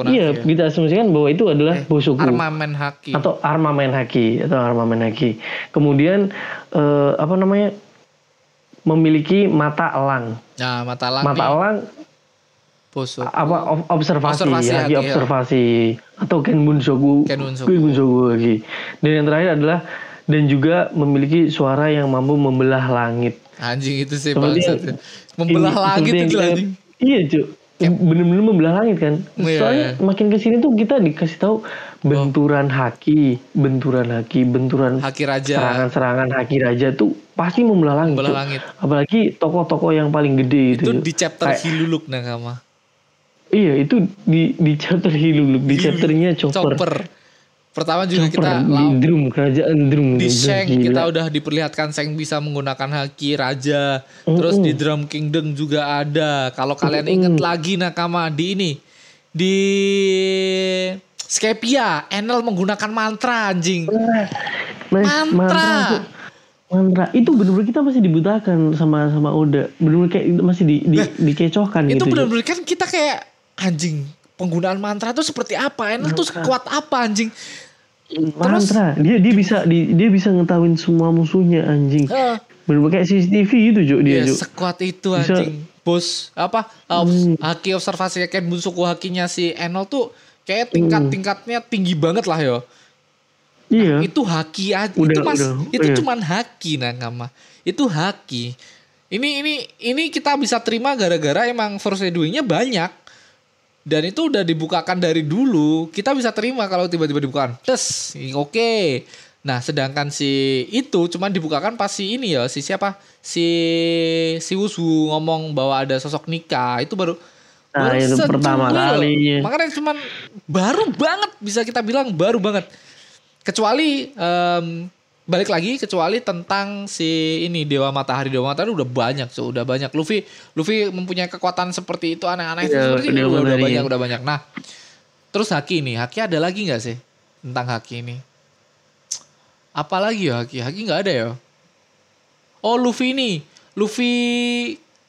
B: iya
A: ya.
B: kita asumsikan bahwa itu adalah bosoku
A: Armamen haki.
B: atau armamen haki atau armamen haki. Kemudian eh, apa namanya memiliki mata elang.
A: Nah, mata lang
B: Mata
A: nih,
B: elang Apa ob- observasi,
A: Observasi
B: haki
A: haki, ya.
B: observasi atau Kenbun shogu.
A: kenbun shogu
B: haki. Dan yang terakhir adalah dan juga memiliki suara yang mampu membelah langit.
A: Anjing itu sih bangsat.
B: yang-
A: Membelah
B: ini-
A: langit itu
B: kita-
A: anjing.
B: Iya cuy. Bener-bener membelah langit kan.
A: Iya,
B: Soalnya
A: iya.
B: makin ke sini tuh kita dikasih tahu benturan haki, benturan haki, benturan
A: Haki raja.
B: serangan-serangan haki raja tuh pasti membelah langit.
A: Membelah langit.
B: Apalagi tokoh-tokoh yang paling gede itu.
A: Itu
B: Cuk.
A: di chapter
B: Kayak-
A: Hiluluk Nakama.
B: Iya itu di di chapter Hiluluk, di chapternya Chopper.
A: Chopper. Pertama juga
B: Chopper
A: kita
B: di drum kerajaan drum.
A: di
B: Gila.
A: Sheng kita udah diperlihatkan Sheng bisa menggunakan haki raja. Terus di Drum Kingdom juga ada. Kalau kalian inget lagi nakama di ini di Skepia, Enel menggunakan mantra anjing.
B: Mas,
A: Mantra.
B: mantra. Mantra itu bener-bener kita masih dibutakan sama sama Oda. Bener-bener kayak itu masih di, di dikecohkan
A: itu
B: gitu. Cuk.
A: benar-benar kan kita kayak anjing penggunaan mantra itu seperti apa? Enel tuh kuat apa anjing?
B: mantra dia dia bisa di, dia bisa ngetahuin semua musuhnya anjing
A: Heeh.
B: bener kayak CCTV gitu Cuk dia
A: Iya,
B: Cuk.
A: sekuat itu
B: Bisa-
A: anjing. Bos apa? uh,
B: Hmm.
A: Haki observasi kayak Bunsuku hakinya si Enel tuh kayak tingkat-tingkatnya tinggi banget lah yo.
B: iya
A: Itu haki aja.
B: Udah,
A: itu mas,
B: udah,
A: itu
B: iya.
A: cuman haki nakama. Itu haki. Ini ini ini kita bisa terima gara-gara emang foreshadowing-nya banyak. Dan itu udah dibukakan dari dulu. Kita bisa terima kalau tiba-tiba dibukakan. Tes, oke. Nah, sedangkan si itu cuman dibukakan pas si ini ya, si siapa? Si si Wusu ngomong bahwa ada sosok nikah. Itu baru
B: Nah, itu
A: secuil.
B: pertama kalinya.
A: Makanya cuman baru banget bisa kita bilang baru banget. Kecuali em, balik lagi kecuali tentang si ini Dewa Matahari Dewa Matahari udah banyak so udah banyak Luffy Luffy mempunyai kekuatan seperti itu aneh-aneh
B: Iya,
A: seperti itu udah, banyak udah banyak. Nah, terus Haki ini, Haki ada lagi nggak sih tentang Haki ini? Apalagi ya Haki? Haki nggak ada ya? Oh Luffy ini, Luffy,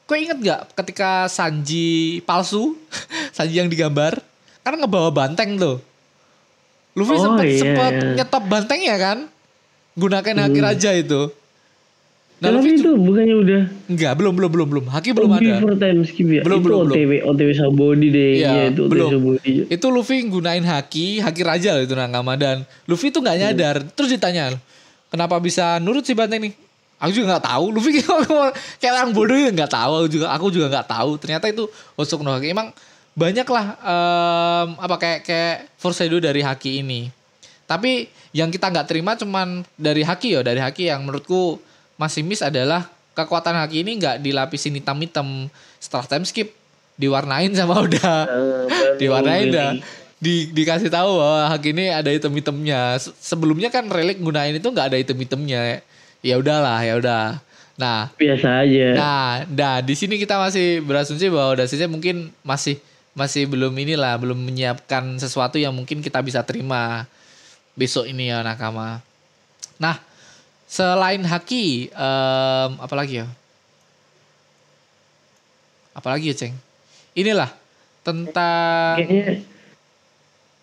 A: kau inget nggak ketika Sanji palsu, (laughs) Sanji yang digambar, kan ngebawa banteng tuh. Luffy
B: Oh,
A: sempet
B: iya,
A: sempet
B: iya.
A: nyetop bantengnya kan, gunakan Haki Raja itu. Nah
B: Tapi
A: Luffy
B: itu bukannya udah
A: enggak belum belum belum belum, Haki belum ada.
B: before time skip ya?
A: Belum,
B: itu
A: belum, belum.
B: OTW OTW Sabodi deh.
A: Iya,
B: Iya, itu OTW
A: belum.
B: Sabodi.
A: Itu Luffy gunain haki, haki raja itu nakama dan Luffy tuh nggak
B: Iya.
A: nyadar. Terus ditanya, kenapa bisa nurut si banteng nih? Aku juga nggak tahu. Luffy (laughs) kayak kayak orang bodoh ya nggak tahu. Aku juga aku juga nggak tahu. Ternyata itu Hosoku no Haki. Emang banyak lah em, apa kayak kayak foreshadow dari haki ini. Tapi yang kita nggak terima cuman dari haki ya, dari haki yang menurutku masih miss adalah kekuatan haki ini nggak dilapisin hitam-hitam. Setelah time skip diwarnain sama (laughs) udah
B: Eh,
A: diwarnain dah. Di, dikasih tahu bahwa hak ini ada item-itemnya Se- sebelumnya kan relik gunain itu nggak ada item-itemnya ya udahlah ya udah. Nah
B: Biasa aja.
A: nah nah di sini kita masih berasumsi bahwa Dasisnya mungkin masih masih belum inilah belum menyiapkan sesuatu yang mungkin kita bisa terima besok ini ya nakama nah selain haki em, apa lagi ya apalagi ya ceng inilah tentang
B: Kayaknya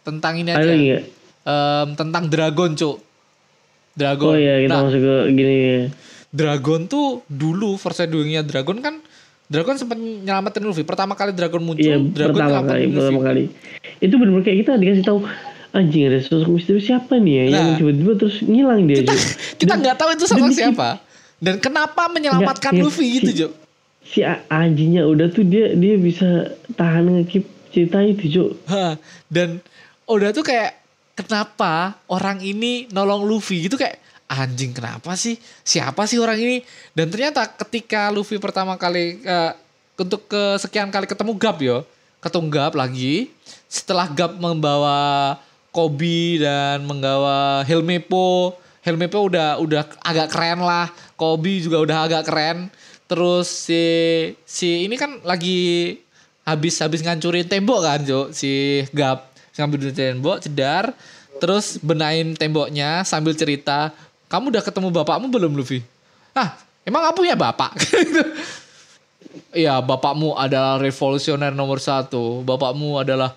A: tentang ini aja? Em, tentang dragon cuk dragon
B: Oh iya kita
A: nah
B: masuk ke gini.
A: dragon tuh dulu foreshadowingnya dragon kan dragon sempat nyelamatin Luffy pertama kali dragon muncul
B: Iya
A: dragon
B: pertama kali,
A: Luffy.
B: pertama kali. Itu benar-benar kayak kita dikasih tahu anjing ada sosok misterius siapa nih ya yang
A: Nah.
B: tiba-tiba terus ngilang dia.
A: kita kita nggak tahu itu sosok
B: dan
A: siapa dan kenapa menyelamatkan
B: Nggak,
A: Luffy
B: si-
A: gitu Jo
B: Si anjingnya udah tuh dia dia bisa tahan ngekip cerita itu, Cuk.
A: Hah, dan udah tuh kayak kenapa orang ini nolong Luffy gitu kayak anjing kenapa sih siapa sih orang ini dan ternyata ketika Luffy pertama kali eh, untuk kesekian kali ketemu Gap yo. Ketemu Gap lagi. Setelah Gap membawa Kobe dan menggawa Helmepo. Helmepo udah udah agak keren lah. Kobe juga udah agak keren. Terus si si ini kan lagi habis habis ngancurin tembok kan, Jo. Si Gap ngambil tembok, cedar. Terus benain temboknya sambil cerita, "Kamu udah ketemu bapakmu belum, Luffy?" "Ah, emang aku punya bapak?" (laughs) Iya, bapakmu adalah revolusioner nomor satu. Bapakmu adalah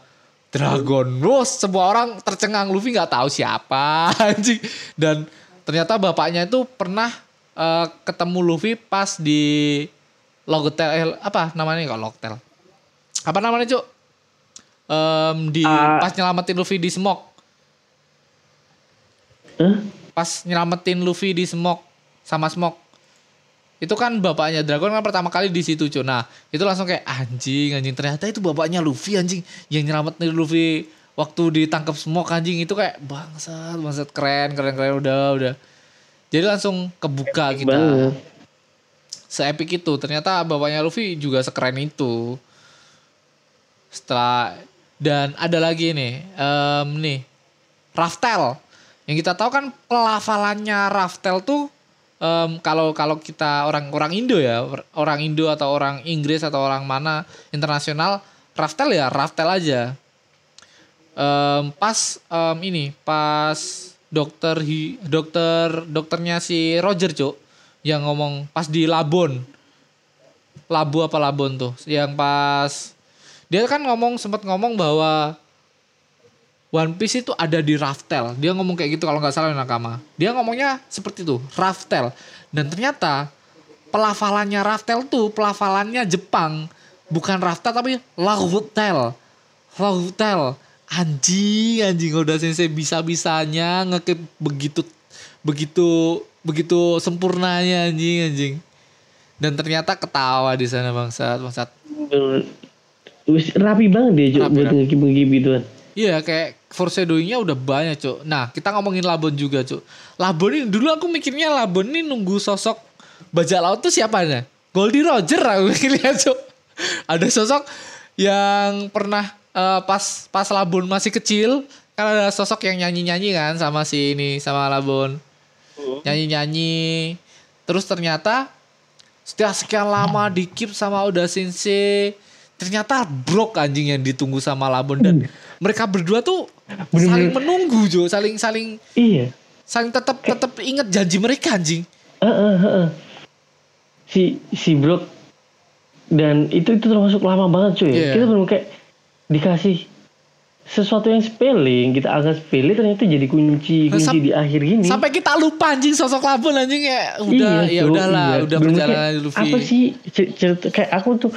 A: Dragon. Bos, semua orang tercengang. Luffy nggak tahu siapa (laughs) anjing. Dan ternyata bapaknya itu pernah eh, ketemu Luffy pas di Logotel eh, apa namanya kok Logotel? Apa namanya, Cuk? Em, di
B: Ah.
A: pas nyelamatin Luffy di Smoke.
B: Hah?
A: Pas nyelamatin Luffy di Smoke sama Smoke. Itu kan bapaknya Dragon kan pertama kali di situ, Cuk. Nah, itu langsung kayak anjing, anjing ternyata itu bapaknya Luffy anjing yang nyelamatin Luffy waktu ditangkap Smoke anjing itu kayak bangsat, bangsat keren, keren, keren udah, udah. Jadi langsung kebuka kita.
B: Banget.
A: Se-epic itu. Ternyata bapaknya Luffy juga sekeren itu. Setelah dan ada lagi nih, em, nih Raftel. Yang kita tahu kan pelafalannya Raftel tuh em, kalau kalau kita orang-orang Indo ya, orang Indo atau orang Inggris atau orang mana internasional, Raftel ya Raftel aja. Em, pas em, ini, pas dokter hi, dokter dokternya si Roger cuk yang ngomong pas di Labon. Labu apa Labon tuh? Yang pas dia kan ngomong sempat ngomong bahwa One Piece itu ada di Raftel. Dia ngomong kayak gitu kalau nggak salah Nakama. Dia ngomongnya seperti itu, Raftel. Dan ternyata pelafalannya Raftel tuh pelafalannya Jepang, bukan Raftel tapi Lautel. Lautel. Anjing, anjing udah sensei bisa-bisanya ngekip begitu begitu begitu sempurnanya anjing anjing. Dan ternyata ketawa di sana bangsat, bangsat.
B: Rapi banget dia buat
A: rapi.
B: ngegib-ngegib gituan.
A: Iya kayak foreshadowingnya udah banyak cuk. Nah kita ngomongin Labon juga cuk. Labon ini dulu aku mikirnya Labon ini nunggu sosok bajak laut tuh siapa nih? Goldie Roger aku mikirnya cuk. Ada sosok yang pernah eh, pas pas Labon masih kecil kan ada sosok yang nyanyi-nyanyi kan sama si ini sama Labon. Nyanyi-nyanyi. Terus ternyata setelah sekian lama di keep sama Oda Sensei ternyata brok anjing yang ditunggu sama Labon dan mereka berdua tuh
B: Bener-bener.
A: saling menunggu Jo saling saling
B: Iya.
A: saling tetap tetap inget janji mereka anjing
B: Heeh, heeh. Si si Brock dan itu itu termasuk lama banget cuy.
A: Iya.
B: Kita belum kayak dikasih sesuatu yang sepele yang kita anggap sepele ternyata jadi kunci kunci
A: Sam-
B: di akhir gini.
A: sampai kita lupa anjing sosok Labon anjing ya udah ya
B: Cuk,
A: udahlah
B: iya.
A: udah
B: Belum
A: perjalanan
B: kayak,
A: Luffy
B: Apa sih cer- cerita kayak aku tuh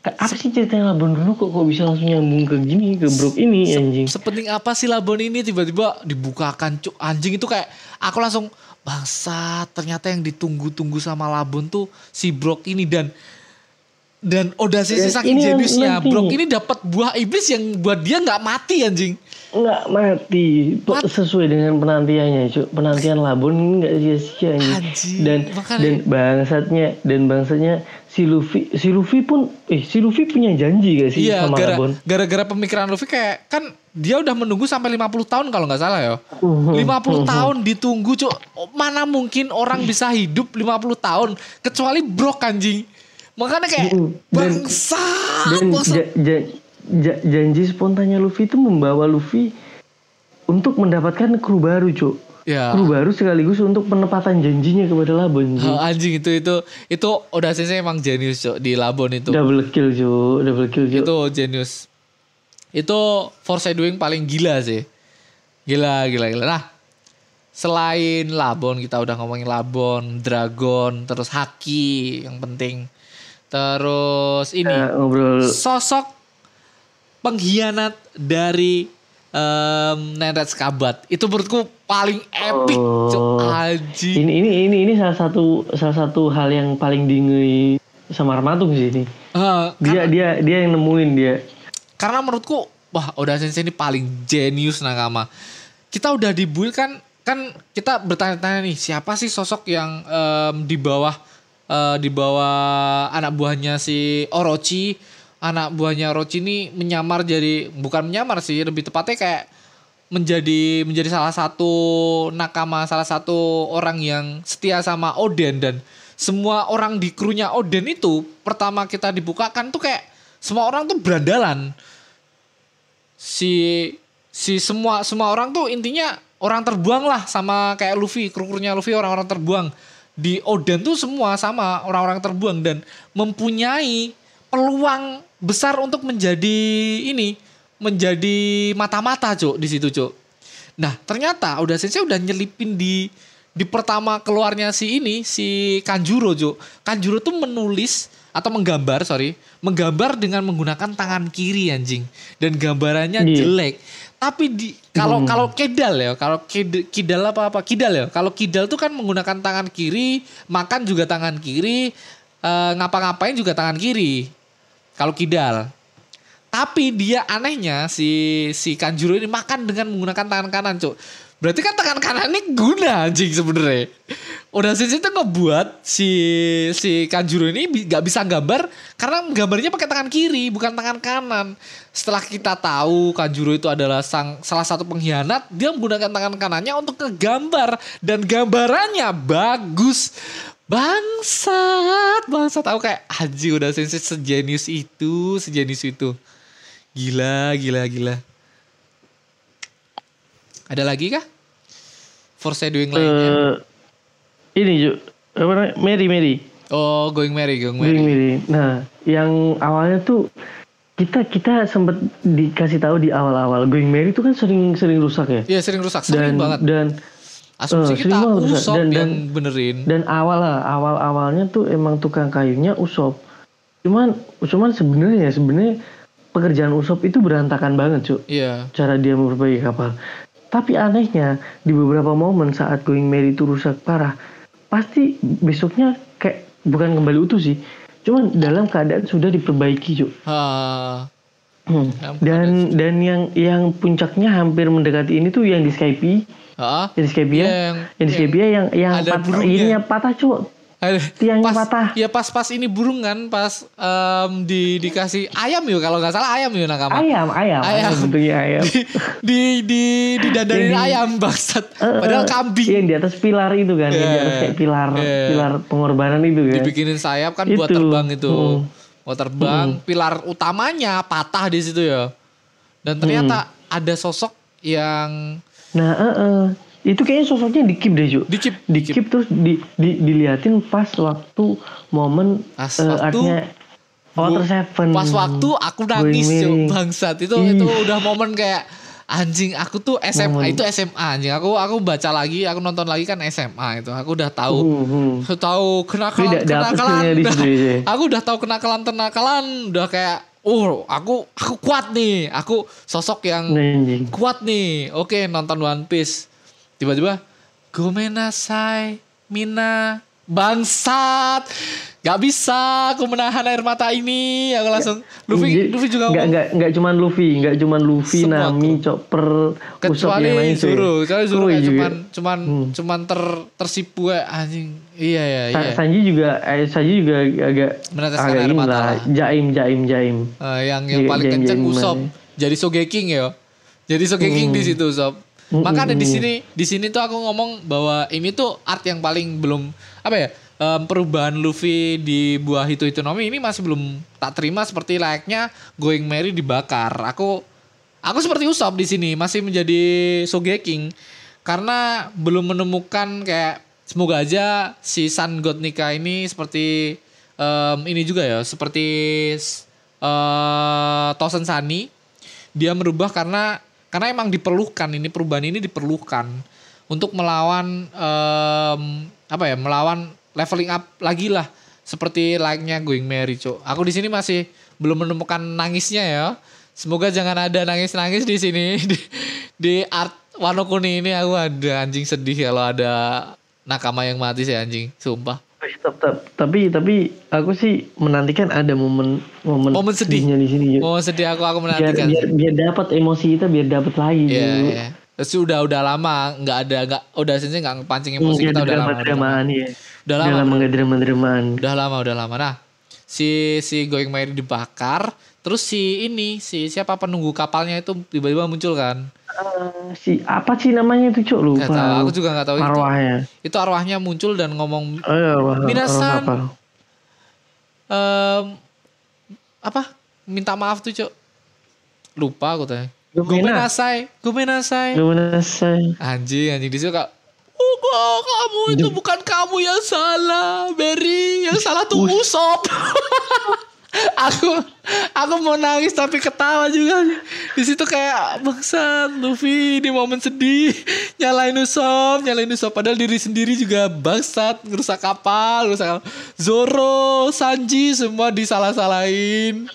B: apa sih ceritanya Labon dulu kok kok bisa langsung nyambung ke gini ke Brock ini anjing.
A: sepenting apa sih Labon ini tiba-tiba dibukakan cuk anjing itu kayak aku langsung bangsa ternyata yang ditunggu-tunggu sama Labon tuh si Brock ini dan dan Oda Sensei
B: Dan
A: saking jeniusnya.
B: nanti-
A: Brock ini dapat buah iblis yang buat dia nggak mati anjing
B: nggak mati Pe- sesuai dengan penantiannya cuy penantian labon ini nggak sia-sia dan
A: makanya-
B: dan bangsatnya dan bangsatnya si Luffy si Luffy pun eh si Luffy punya janji gak sih
A: Iya,
B: sama
A: gara,
B: labon
A: gara-gara pemikiran Luffy kayak kan dia udah menunggu sampai 50 tahun kalau nggak salah ya.
B: Mhm,
A: 50 tahun ditunggu, Cuk. Mana mungkin orang bisa hidup 50 tahun kecuali Brock anjing. Makanya kayak
B: Mhm, dan-
A: bangsa,
B: dan
A: bangsa.
B: Ja- ja- ja- janji spontannya Luffy itu membawa Luffy untuk mendapatkan kru baru cuy
A: Ya.
B: kru baru sekaligus untuk penepatan janjinya kepada labon cuy.
A: Oh, anjing itu itu itu udah sensei emang jenius Cuk, di Labon itu.
B: double kill cuy double kill cuy
A: Itu jenius. Itu foreshadowing paling gila sih. Gila, gila, gila. Nah, selain Labon kita udah ngomongin Labon, Dragon, terus Haki yang penting. Terus ini
B: ngobrol
A: sosok pengkhianat dari em Nenet Skabat. Itu menurutku paling epic.
B: Oh.
A: Anjing.
B: Ini ini ini ini salah satu salah satu hal yang paling dingei sama Armatung sih ini.
A: Eh,
B: Dia dia dia yang nemuin dia.
A: Karena menurutku wah Oda Sensei ini paling jenius Nakama. Kita udah dibuil kan kan kita bertanya-tanya nih siapa sih sosok yang em, di bawah eh, di bawah anak buahnya si Orochi. Anak buahnya Orochi ini menyamar jadi bukan menyamar sih, lebih tepatnya kayak menjadi menjadi salah satu nakama, salah satu orang yang setia sama Oden dan semua orang di krunya Oden itu pertama kita dibukakan tuh kayak semua orang tuh berandalan. Si si semua semua orang tuh intinya orang terbuang lah sama kayak Luffy, kru-krunya Luffy orang-orang terbuang. Di Oden tuh semua sama orang-orang terbuang dan mempunyai peluang besar untuk menjadi ini, menjadi mata-mata, Cuk, di situ, Cuk. Nah, ternyata udah Sensei udah nyelipin di di pertama keluarnya si ini si Kanjuro, Cuk. Kanjuro tuh menulis atau menggambar, sorry, menggambar dengan menggunakan tangan kiri anjing dan gambarannya
B: Iya.
A: jelek. Tapi di kalau
B: Hmm.
A: kalau kidal ya, kalau kid, kidal apa apa kidal ya. Kalau kidal tuh kan menggunakan tangan kiri, makan juga tangan kiri, eh, ngapa-ngapain juga tangan kiri. Kalau kidal. Tapi dia anehnya si si Kanjuro ini makan dengan menggunakan tangan kanan, Cuk. Berarti kan tangan kanan ini guna anjing sebenarnya. Udah sih itu ngebuat si si Kanjuro ini bi- gak bisa gambar karena gambarnya pakai tangan kiri bukan tangan kanan. Setelah kita tahu Kanjuro itu adalah sang salah satu pengkhianat, dia menggunakan tangan kanannya untuk ngegambar dan gambarannya bagus. Bangsat, bangsat tahu kayak haji udah sensei sejenius itu, sejenius itu. Gila, gila, gila. Ada lagi kah? Foreshadowing lainnya.
B: Eh, ini Ju, apa namanya? Mary Mary.
A: Oh, going Mary, going
B: Mary
A: Mary.
B: Mary. Nah, yang awalnya tuh kita kita sempat dikasih tahu di awal-awal Going Mary itu kan sering sering rusak ya.
A: Iya, sering rusak, sering
B: Dan
A: banget.
B: dan
A: Asumsi
B: eh,
A: kita
B: banget.
A: Usop
B: Dan-
A: yang
B: dan-
A: benerin.
B: dan awal lah awal awalnya tuh emang tukang kayunya Usop. Cuman cuman sebenarnya sebenarnya pekerjaan Usop itu berantakan banget cuy.
A: Iya.
B: cara dia memperbaiki kapal. Tapi anehnya di beberapa momen saat Going Merry itu rusak parah, pasti besoknya kayak bukan kembali utuh sih, cuman dalam keadaan sudah diperbaiki cuy.
A: Ah,
B: Hmm. Dan dan yang yang puncaknya hampir mendekati ini tuh yang di Skype,
A: ah.
B: yang di Skype ya,
A: Yang-
B: yang yang yang
A: ada
B: patah, ininya patah.
A: Ada-
B: Tiangnya
A: pas,
B: patah.
A: Ya pas-pas ini burung kan, pas em, di dikasih ayam yuk kalau nggak salah ayam yuk nakama.
B: Ayam, ayam, ayam,
A: Ayam.
B: bentuknya ayam. (laughs)
A: di di di
B: Yang di-
A: ayam bangsat.
B: Eh,
A: Padahal kambing.
B: Yang di atas pilar itu kan, yang di
A: Iya.
B: atas kayak pilar,
A: Iya.
B: pilar pengorbanan itu kan.
A: Dibikinin sayap kan buat
B: Itu.
A: terbang itu.
B: Hmm.
A: Buat terbang, pilar utamanya patah di situ ya. Dan ternyata ada sosok yang
B: Nah, eh, eh. itu kayaknya sosoknya di keep deh, Ju.
A: dikip
B: Di keep terus di, di, diliatin pas waktu momen
A: Pas
B: eh,
A: waktu
B: artinya Water Seven.
A: Pas waktu aku nangis
B: Merry.
A: bangsat. Itu
B: Ih.
A: itu udah momen kayak anjing aku tuh SMA
B: Momen.
A: itu SMA anjing. Aku aku baca lagi, aku nonton lagi kan SMA itu. Aku udah tahu
B: hmm.
A: Aku tahu kenakalan
B: Tidak
A: kenakalan udah,
B: ya.
A: aku udah tahu kenakalan kenakalan udah kayak oh aku aku kuat nih. Aku sosok yang
B: Anjing.
A: kuat nih. Oke nonton One Piece. Tiba-tiba gomenasai mina bangsat gak bisa aku menahan air mata ini aku langsung Luffy Luffy juga
B: nggak nggak nggak cuman Luffy, nggak cuman Luffy,
A: Semua
B: Nami, Chopper, Usopp
A: kecuali
B: cuy.
A: Zoro kecuali Zoro kayak
B: juga.
A: cuman cuman
B: Hmm.
A: cuman ter tersipu ya anjing iya ya
B: Sa-
A: iya
B: Sanji juga, eh, Sanji juga agak
A: Meneteskan
B: agak
A: air mata
B: lah,
A: lah.
B: jaim, jaim, jaim.
A: Eh, yang yang
B: Iya,
A: paling
B: jangan-
A: kenceng
B: jangan
A: Usop jadi Sogeking ya jadi Sogeking di situ Usop Makanya
B: mm,
A: di sini di sini tuh aku ngomong bahwa ini tuh art yang paling belum apa ya em, perubahan Luffy di buah itu Hitonomi ini masih belum tak terima seperti layaknya Going Merry dibakar. Aku aku seperti Usop di sini masih menjadi Sogeking karena belum menemukan kayak semoga aja si Sun God Nika ini seperti em, ini juga ya seperti eh Tosen Sani dia merubah karena karena emang diperlukan ini perubahan ini diperlukan untuk melawan em, apa ya melawan leveling up lagi lah. Seperti like-nya Going Merry cok aku di sini masih belum menemukan nangisnya ya. Semoga jangan ada nangis-nangis di sini. (laughs) Di, di art Wano Kuni ini aku ada anjing sedih kalau ada nakama yang mati sih anjing. Sumpah.
B: Tapi tapi aku sih menantikan ada momen momen,
A: Momen sedih.
B: sedihnya di sini.
A: Mau sedih aku aku
B: biar
A: menantikan
B: biar biar dapat emosi kita biar dapat lagi.
A: Iya,
B: Ju.
A: iya. Terus udah udah lama nggak ada nggak udah sensei nggak pancing emosi kita udah lama, udah lama.
B: ya.
A: Udah
B: Udah
A: lama,
B: lama nggak drama-dramaan.
A: Udah lama, udah lama. Nah, si si Going Merry dibakar, terus si ini si siapa penunggu kapalnya itu tiba-tiba muncul kan?
B: Eh, si apa sih namanya itu cuk lupa.
A: Gak tahu, aku juga nggak tahu itu.
B: Arwahnya.
A: Itu arwahnya muncul dan ngomong
B: Oh, iya, arwah,
A: Minasan.
B: arwah apa?
A: em, apa? Minta maaf tuh, Cok. Lupa aku tanya. Gomenasai.
B: Gimana say?
A: Anjing, anjing di situ kak. Oh, kamu itu bukan kamu yang salah, Berry. Yang salah tuh Usop. (laughs) aku aku mau nangis tapi ketawa juga. Di situ kayak bangsat Luffy di momen sedih nyalain Usop, nyalain Usop padahal diri sendiri juga bangsat ngerusak kapal, ngerusak kapal. Zoro, Sanji semua disalah-salahin.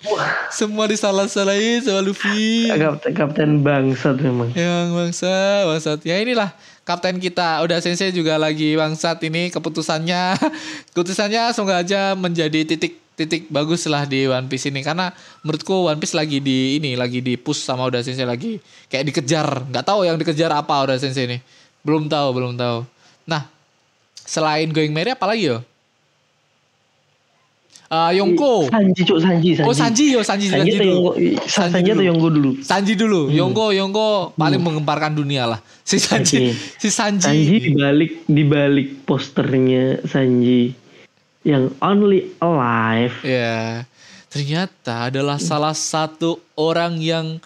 A: Semua disalah-salahin sama Luffy.
B: Kapten, kapten bangsat memang.
A: Yang bangsa, bangsat. Ya inilah kapten kita. Udah sensei juga lagi bangsat ini keputusannya. (laughs) keputusannya semoga aja menjadi titik titik bagus lah di One Piece ini karena menurutku One Piece lagi di ini lagi di push sama udah sensei lagi kayak dikejar nggak tahu yang dikejar apa udah sensei ini belum tahu belum tahu nah selain Going Merry apa lagi yo Ah, Yonko
B: Sanji cuk Sanji Sanji.
A: oh Sanji yo Sanji
B: Sanji
A: Sanji
B: atau
A: dulu? Sanji
B: Sanji atau
A: dulu. Sanji dulu, Yongko, Yongko paling menggemparkan dunia lah. Si Sanji,
B: Oke.
A: si Sanji.
B: Sanji dibalik dibalik posternya Sanji yang only alive.
A: Ya, ternyata adalah salah satu orang yang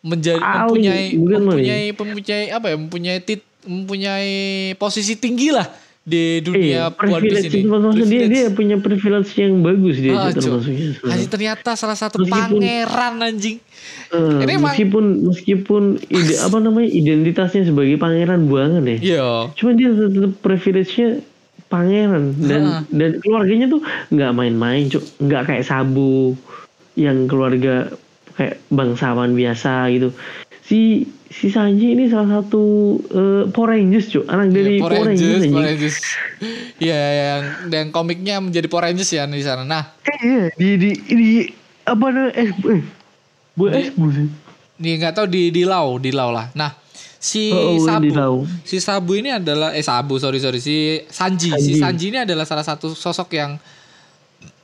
A: menjadi
B: Ali,
A: mempunyai mempunyai mempunyai apa ya mempunyai tit, mempunyai posisi tinggi lah di dunia One
B: privilege
A: ini.
B: maksudnya dia dia punya privilege yang bagus dia
A: Ah,
B: itu
A: Cuk.
B: termasuknya.
A: Anjing, ternyata salah satu
B: Meskipun-
A: pangeran anjing.
B: Eh,
A: Ini emang-
B: meskipun meskipun ide apa namanya identitasnya sebagai pangeran buangan ya.
A: Iya.
B: Cuma dia tetap privilege-nya pangeran dan
A: Ha.
B: dan keluarganya tuh nggak main-main, cuk. Nggak kayak Sabu yang keluarga kayak bangsawan biasa gitu. Si si Sanji ini salah satu eh, Power Rangers, cuk. Anak dari
A: Iya,
B: Power Rangers.
A: Power Rangers. Iya, yang yang komiknya menjadi Power Rangers ya di sana. Nah,
B: Eh, iya, di di di apa namanya? Eh, eh. Bu eh, bu sih.
A: Nih nggak tahu di di lau, di lau lah. Nah, si
B: Oh, oh,
A: Sabu, si Sabu ini adalah eh Sabu sorry sorry si Sanji. Si
B: Sanji.
A: Sanji ini adalah salah satu sosok yang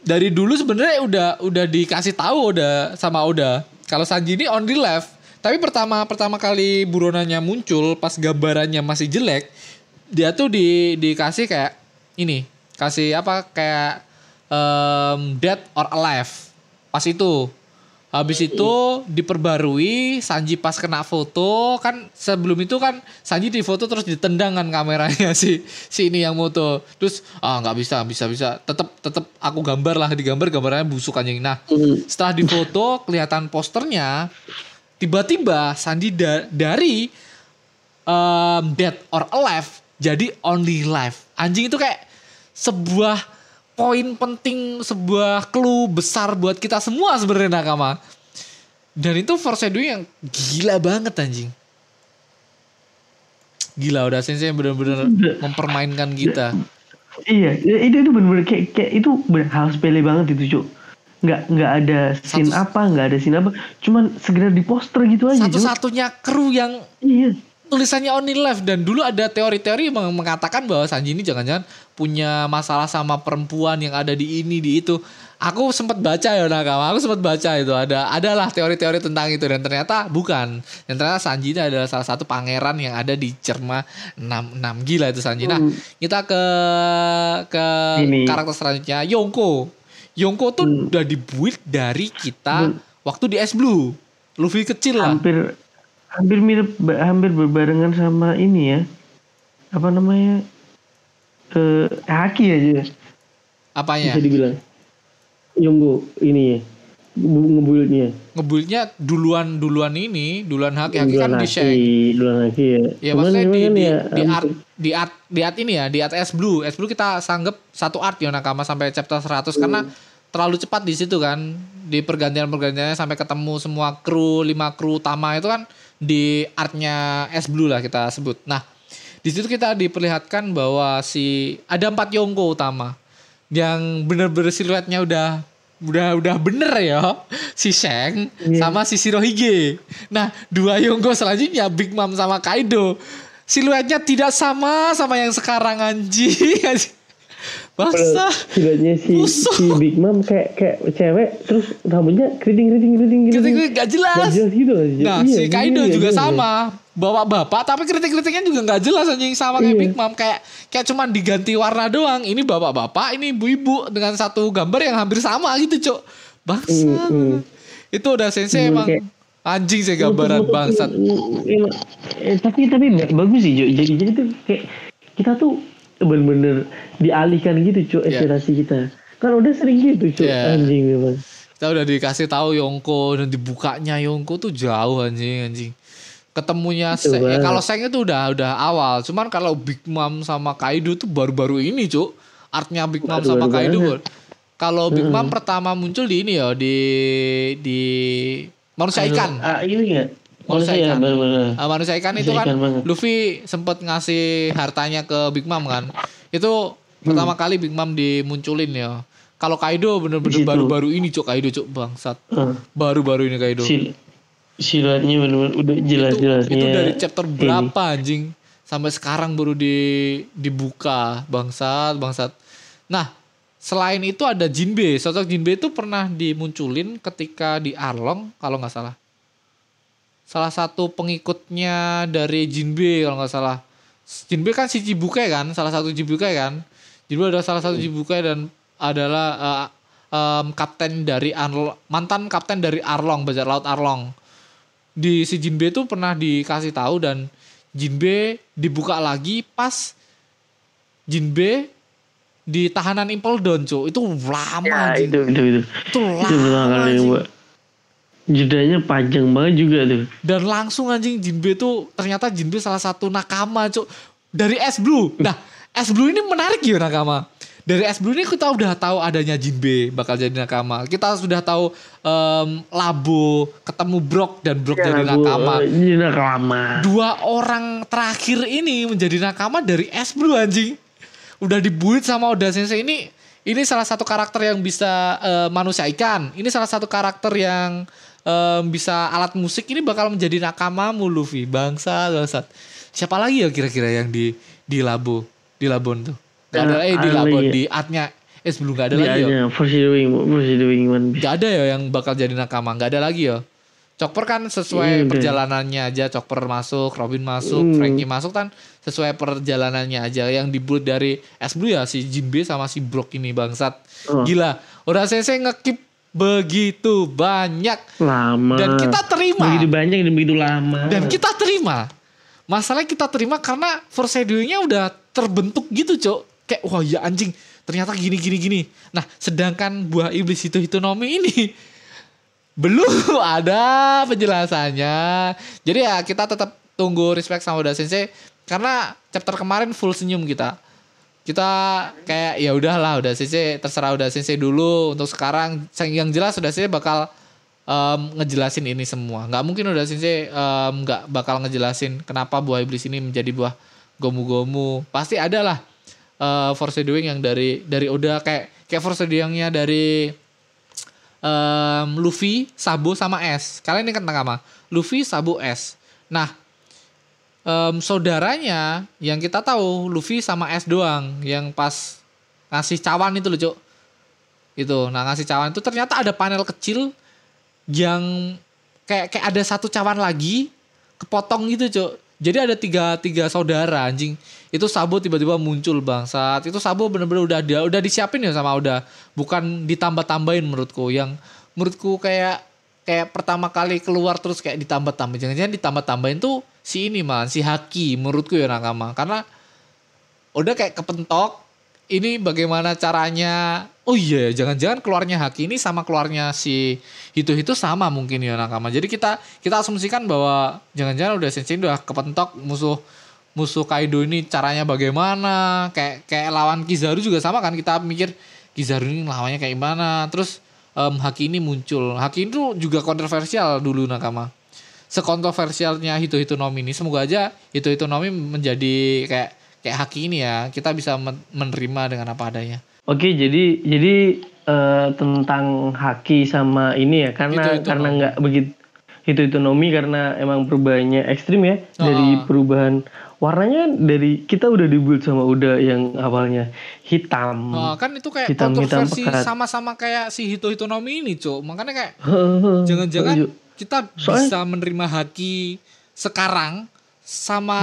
A: dari dulu sebenarnya udah udah dikasih tahu udah sama Oda kalau Sanji ini on the left. Tapi pertama pertama kali buronannya muncul pas gambarannya masih jelek, dia tuh di dikasih kayak ini, kasih apa kayak em, dead or alive. Pas itu Habis itu diperbarui Sanji pas kena foto kan sebelum itu kan Sanji di foto terus ditendang kan kameranya (laughs) si si ini yang moto terus ah nggak bisa bisa bisa. Tetep tetep aku gambar lah digambar gambarnya busuk anjing. Nah
B: Hmm.
A: setelah difoto kelihatan posternya tiba-tiba Sanji da- dari um, dead or alive jadi only life. Anjing itu kayak sebuah poin penting sebuah clue besar buat kita semua sebenarnya nakama. Dan itu foreshadowing yang gila banget anjing. Gila udah sensei bener-bener (laughs) mempermainkan kita.
B: Iya, ya, itu itu benar-benar kayak, kayak itu bener, hal sepele banget itu, Cuk. Nggak nggak ada scene
A: Satu-
B: apa, nggak ada scene apa, cuman segera di poster gitu aja,
A: satu-satunya kru yang
B: Iya.
A: tulisannya only life dan dulu ada teori-teori yang mengatakan bahwa Sanji ini jangan-jangan punya masalah sama perempuan yang ada di ini di itu. Aku sempat baca ya nakama, aku sempat baca itu ada adalah teori-teori tentang itu dan ternyata bukan. Dan ternyata Sanji itu adalah salah satu pangeran yang ada di Cerma 66 gila itu Sanji. Nah, kita ke ke
B: Ini.
A: karakter selanjutnya Yonko. Yonko tuh udah dibuat dari kita waktu di S Blue. Luffy kecil lah.
B: Hampir hampir mirip hampir berbarengan sama ini ya. Apa namanya? Eh Haki aja
A: Apanya?
B: bisa dibilang. Yonggo ini ya. Bu- Ngebuildnya.
A: ngebuildnya duluan duluan ini duluan haki haki kan di Shank
B: Duluan Haki ya.
A: ya
B: Cuman
A: maksudnya di
B: kan
A: di,
B: ya,
A: di art di art di art ini ya di art S Blue S Blue kita sanggep satu art ya nakama sampai chapter 100 karena terlalu cepat di situ kan di pergantian pergantiannya sampai ketemu semua kru lima kru utama itu kan di artnya S Blue lah kita sebut nah di situ kita diperlihatkan bahwa si ada empat Yongko utama yang bener-bener siluetnya udah udah udah bener ya si Sheng sama si Shirohige. Nah dua Yonko selanjutnya Big Mom sama Kaido siluetnya tidak sama sama yang sekarang anjing. (laughs) Bangsa.
B: Setidaknya si,
A: Busuk.
B: si Big Mom kayak kayak cewek terus rambutnya keriting keriting keriting
A: Kritik
B: keriting.
A: gak jelas.
B: Gak jelas gitu.
A: Nah
B: Iya,
A: si Kaido
B: iya,
A: juga
B: iya,
A: sama bapak-bapak tapi kritik-kritiknya juga nggak jelas anjing sama kayak
B: Iya.
A: Big Mom kayak kayak cuman diganti warna doang ini bapak-bapak ini ibu-ibu dengan satu gambar yang hampir sama gitu cok bangsa
B: Hmm, hmm.
A: itu udah sensei
B: Bener,
A: emang
B: kayak-
A: anjing sih gambaran
B: betul,
A: bangsat
B: betul. Eh, tapi tapi ba- bagus sih Jo. Jadi jadi tuh kayak kita tuh bener-bener dialihkan gitu cuy
A: Iya.
B: ekspektasi kita. Kan udah sering gitu cuy
A: Iya.
B: anjing memang.
A: kita udah dikasih tahu Yongko dan dibukanya Yongko tuh jauh anjing anjing ketemunya Seng, ya, kalau Seng itu udah udah awal cuman kalau Big Mom sama Kaido tuh baru-baru ini cuk artnya Big Mom sama Kaido
B: banget.
A: kalau Big Mom pertama muncul di ini ya di di manusia ikan
B: Ah, ini enggak?
A: Manusia
B: Manusia
A: ikan.
B: benar-benar.
A: Ah, manusia ikan itu
B: Manusia
A: kan
B: ikan banget.
A: Luffy sempat ngasih hartanya ke Big Mom kan. Itu
B: Hmm.
A: pertama kali Big Mom dimunculin ya. Kalau Kaido bener-bener
B: Di situ.
A: baru-baru ini cuk Kaido cuk bangsat.
B: Ah,
A: Baru-baru ini Kaido.
B: sil silatnya benar-benar udah
A: itu,
B: jelas-jelasnya.
A: itu dari chapter
B: ini.
A: berapa anjing sampai sekarang baru di dibuka bangsat bangsat. Nah, selain itu ada Jinbe. Sosok Jinbe itu pernah dimunculin ketika di Arlong kalau nggak salah. Salah satu pengikutnya dari Jinbe kalau nggak salah. Jinbe kan si Chibukai kan, salah satu Chibukai kan. Jinbe adalah salah satu Chibukai dan adalah eh, em, kapten dari Arlong, mantan kapten dari Arlong, bajak laut Arlong di si Jinbe itu pernah dikasih tahu dan Jinbe dibuka lagi pas Jinbe di tahanan Impel Down cu itu lama
B: Ya,
A: anjing.
B: itu itu itu.
A: itu
B: Itu pertama
A: lama
B: kali. Jedanya panjang banget juga tuh.
A: dan langsung anjing Jinbe tuh ternyata Jinbe salah satu nakama cu dari S Blue nah S Blue ini menarik ya nakama dari S Blue ini kita udah tahu adanya Jinbe bakal jadi nakama kita sudah tahu em, Labo ketemu Brock dan Brock jadi
B: Ya, gua,
A: nakama
B: eh, Jadi nakama.
A: dua orang terakhir ini menjadi nakama dari S Blue anjing. Udah dibuit sama Oda Sensei ini ini salah satu karakter yang bisa eh, manusia ikan. Ini salah satu karakter yang em, bisa alat musik ini bakal menjadi nakamamu Luffy. Bangsa, bangsat. Siapa lagi ya kira-kira yang di di Labo, di Labon tuh? Gak ada eh di Labon
B: ya?
A: di artnya S Blue gak ada
B: Dia
A: lagi ya.
B: aja foreshadowing, foreshadowing One Piece.
A: Gak ada ya yang bakal jadi nakama, gak ada lagi ya. Chopper kan sesuai
B: Iya,
A: perjalanannya aja, Chopper masuk, Robin masuk,
B: Hmm.
A: Frankie masuk kan sesuai perjalanannya aja. Yang dibuat dari S Blue ya si Jinbe sama si Brock ini bangsat.
B: Oh.
A: Gila, udah sensei ngekip begitu banyak
B: Lama.
A: dan kita terima.
B: Begitu banyak dan begitu lama.
A: Dan kita terima. Masalahnya kita terima karena foreshadowingnya udah terbentuk gitu, Cok. Kayak wah ya anjing, ternyata gini gini gini. Nah, sedangkan buah iblis itu Hitonomi ini (laughs) belum ada penjelasannya. Jadi ya kita tetap tunggu respect sama Oda Sensei karena chapter kemarin full senyum kita. Kita kayak ya udahlah udah Sensei terserah udah Sensei dulu untuk sekarang yang jelas udah Sensei bakal em, ngejelasin ini semua. Nggak mungkin udah Sensei em, nggak bakal ngejelasin kenapa buah iblis ini menjadi buah gomu-gomu. Pasti ada lah eh, foreshadowing yang dari dari Oda kayak kayak foreshadowingnya dari em, Luffy, Sabo sama S. Kalian ingat tentang apa? Luffy, Sabo, S. Nah, em, saudaranya yang kita tahu Luffy sama S doang yang pas ngasih cawan itu loh, Cuk. Itu. Nah, ngasih cawan itu ternyata ada panel kecil yang kayak kayak ada satu cawan lagi kepotong gitu, Cuk. Jadi ada tiga tiga saudara anjing. Itu Sabo tiba-tiba muncul bangsat. Itu Sabo bener-bener udah dia udah disiapin ya sama udah bukan ditambah-tambahin menurutku yang menurutku kayak kayak pertama kali keluar terus kayak ditambah-tambahin. Jangan-jangan ditambah-tambahin tuh si ini malah si Haki menurutku ya nakama. Karena udah kayak kepentok ini bagaimana caranya oh iya jangan-jangan keluarnya Haki ini sama keluarnya si itu itu sama mungkin ya nakama jadi kita kita asumsikan bahwa jangan-jangan udah sensei udah kepentok musuh musuh Kaido ini caranya bagaimana kayak kayak lawan Kizaru juga sama kan kita mikir Kizaru ini lawannya kayak gimana. Terus em, Haki ini muncul. Haki itu juga kontroversial dulu nakama sekontroversialnya Hito Hito Nomi ini semoga aja Hito Hito Nomi menjadi kayak kayak Haki ini ya kita bisa men- menerima dengan apa adanya
B: Oke, jadi jadi eh, tentang haki sama ini ya, karena
A: Itu-itu
B: karena
A: nomi.
B: nggak begitu itu itu nomi karena emang perubahannya ekstrim ya
A: Ah.
B: dari perubahan warnanya dari kita udah dibuat sama udah yang awalnya hitam.
A: Oh, kan itu kayak
B: Hitam-
A: kontroversi sama-sama kayak si Hito Hitonomi ini, Cuk. Makanya kayak jangan-jangan. Kita
B: Soalnya-
A: bisa menerima haki sekarang sama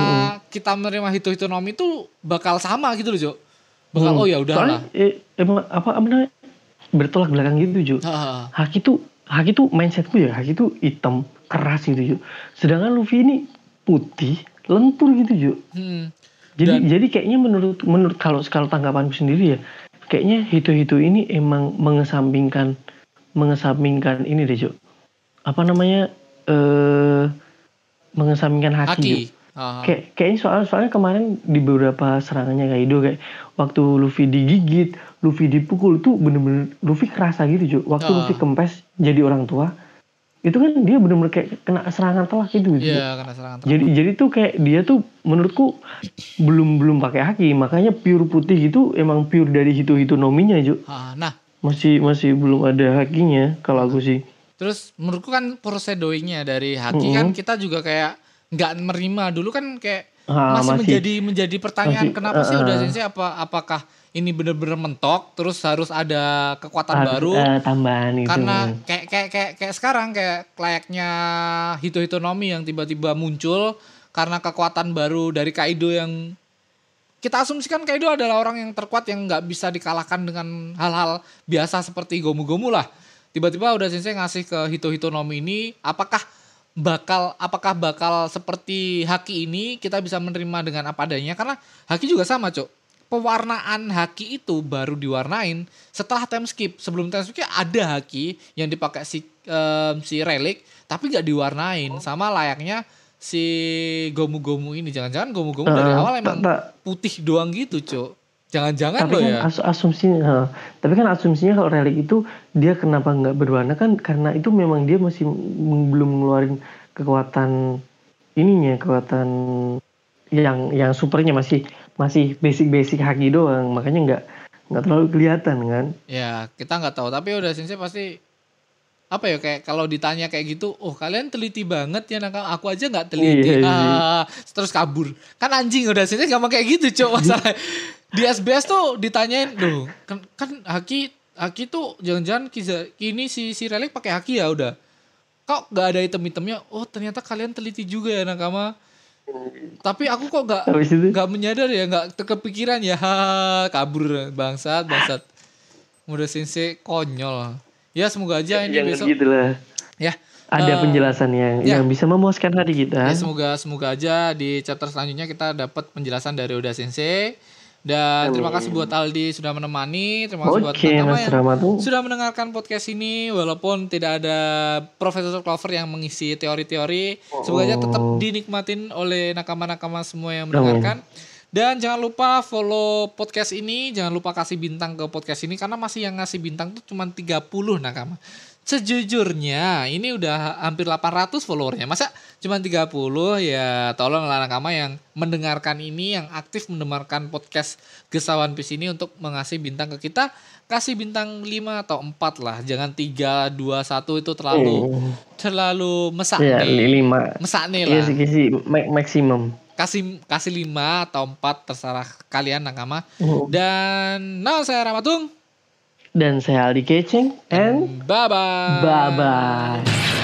A: kita menerima Hito Hitonomi itu bakal sama gitu loh, Cuk. Bakal
B: Hmm.
A: oh ya udahlah.
B: Soalnya eh, emang apa namanya bertolak belakang gitu Jo.
A: Heeh.
B: Haki tuh Haki tuh mindsetku ya Haki tuh hitam keras gitu Jo. Sedangkan Luffy ini putih lentur gitu Jo.
A: Hmm.
B: Jadi
A: Dan-
B: jadi kayaknya menurut menurut kalau kalau tanggapanku sendiri ya kayaknya Hito-Hito ini emang mengesampingkan mengesampingkan ini deh Jo. Apa namanya eh mengesampingkan Haki.
A: Haki. Ah.
B: Kayak kayaknya soal soalnya kemarin di beberapa serangannya Kaido kayak waktu Luffy digigit, Luffy dipukul itu bener-bener Luffy kerasa gitu Jo. Waktu
A: Ah.
B: Luffy kempes jadi orang tua, itu kan dia bener-bener kayak kena serangan telak gitu gitu.
A: Iya, karena serangan
B: Jadi jadi tuh kayak dia tuh menurutku belum belum pakai haki, makanya pure putih gitu emang pure dari hitu-hitu nominya Jo.
A: Ah, nah,
B: Masih masih belum ada hakinya kalau aku sih.
A: Terus menurutku kan foreshadowingnya dari Haki kan kita juga kayak nggak menerima dulu kan kayak
B: Ah,
A: masih,
B: masih.
A: menjadi menjadi pertanyaan
B: Masih,
A: kenapa sih
B: ah,
A: udah
B: ah.
A: sensei apa apakah ini bener-bener mentok terus harus ada kekuatan
B: Ada,
A: baru
B: eh, tambahan itu.
A: karena kayak kayak kayak kayak sekarang kayak layaknya Hito Hitonomi yang tiba-tiba muncul karena kekuatan baru dari Kaido yang kita asumsikan Kaido adalah orang yang terkuat yang nggak bisa dikalahkan dengan hal-hal biasa seperti gomu-gomu lah. Tiba-tiba udah sensei ngasih ke Hito Hitonomi ini, apakah bakal apakah bakal seperti Haki ini kita bisa menerima dengan apa adanya karena Haki juga sama, Cok. Pewarnaan Haki itu baru diwarnain setelah time skip. Sebelum time skip ada Haki yang dipakai si em, si Relic tapi nggak diwarnain sama layaknya si Gomu-Gomu ini. Jangan-jangan Gomu-Gomu dari
B: Eh,
A: awal
B: tak-
A: emang
B: tak.
A: putih doang gitu, Cok. Jangan-jangan
B: tapi
A: loh
B: kan
A: ya.
B: as- asumsinya ha. tapi kan asumsinya kalau relik itu dia kenapa nggak berwarna kan karena itu memang dia masih belum ngeluarin kekuatan ininya kekuatan yang yang supernya masih masih basic basic haki doang makanya nggak nggak terlalu kelihatan kan
A: Ya, kita nggak tahu, tapi udah sensei pasti apa ya kayak kalau ditanya kayak gitu, oh kalian teliti banget ya nakal, aku aja nggak teliti,
B: Iya, iya.
A: Ah, terus kabur. Kan anjing udah sensei gampang kayak gitu, cok masalah. Di SBS tuh ditanyain, loh kan, kan Haki Haki tuh jangan-jangan Kiza, ini si si Relic pakai Haki ya udah. Kok nggak ada item-itemnya? Oh ternyata kalian teliti juga ya nakama. Tapi aku kok nggak nggak menyadar ya nggak kepikiran ya ha, (laughs) kabur bangsat bangsat udah sensei konyol ya semoga aja ini
B: jangan
A: besok.
B: gitu lah
A: ya
B: ada
A: eh,
B: penjelasan yang
A: ya.
B: yang bisa memuaskan hati kita.
A: Ya semoga semoga aja di chapter selanjutnya kita dapat penjelasan dari Oda Sensei. Dan terima kasih buat Aldi sudah menemani. Terima kasih buat
B: oke
A: Nakama
B: mas
A: yang sudah mendengarkan podcast ini. Walaupun tidak ada Profesor Clover yang mengisi teori-teori semoga aja tetap
B: Oh.
A: dinikmatin oleh nakama-nakama semua yang mendengarkan dan jangan lupa follow podcast ini jangan lupa kasih bintang ke podcast ini karena masih yang ngasih bintang tuh cuma 30 nakama. Sejujurnya ini udah hampir 800 followernya. Masa cuma 30 ya tolonglah nakama yang mendengarkan ini yang aktif mendengarkan podcast Gesawan Pis ini untuk mengasih bintang ke kita. Kasih bintang 5 atau 4 lah jangan 3 2 1 itu terlalu
B: Oh.
A: terlalu mesak
B: ya
A: nih
B: lima.
A: Mesak nih
B: iya
A: lah.
B: ma- maksimum
A: kasih kasih 5 atau 4 terserah kalian nakama
B: Oh.
A: dan nah saya Ramatung.
B: Dan saya Aldi Keceng and
A: bye bye
B: bye bye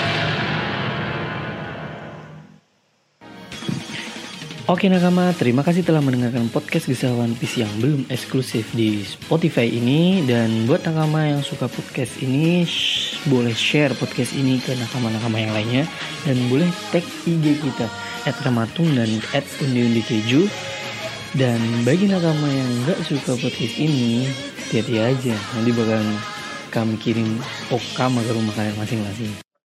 B: Oke nakama, terima kasih telah mendengarkan podcast Kisah One Piece yang belum eksklusif di Spotify ini. Dan buat nakama yang suka podcast ini, shh, boleh share podcast ini ke nakama-nakama yang lainnya. Dan boleh tag IG kita, at Ramatung dan at Undi-Undi Keju Dan bagi nakama yang nggak suka podcast ini, hati-hati aja. Nanti bakal kami kirim okam ke rumah kalian masing-masing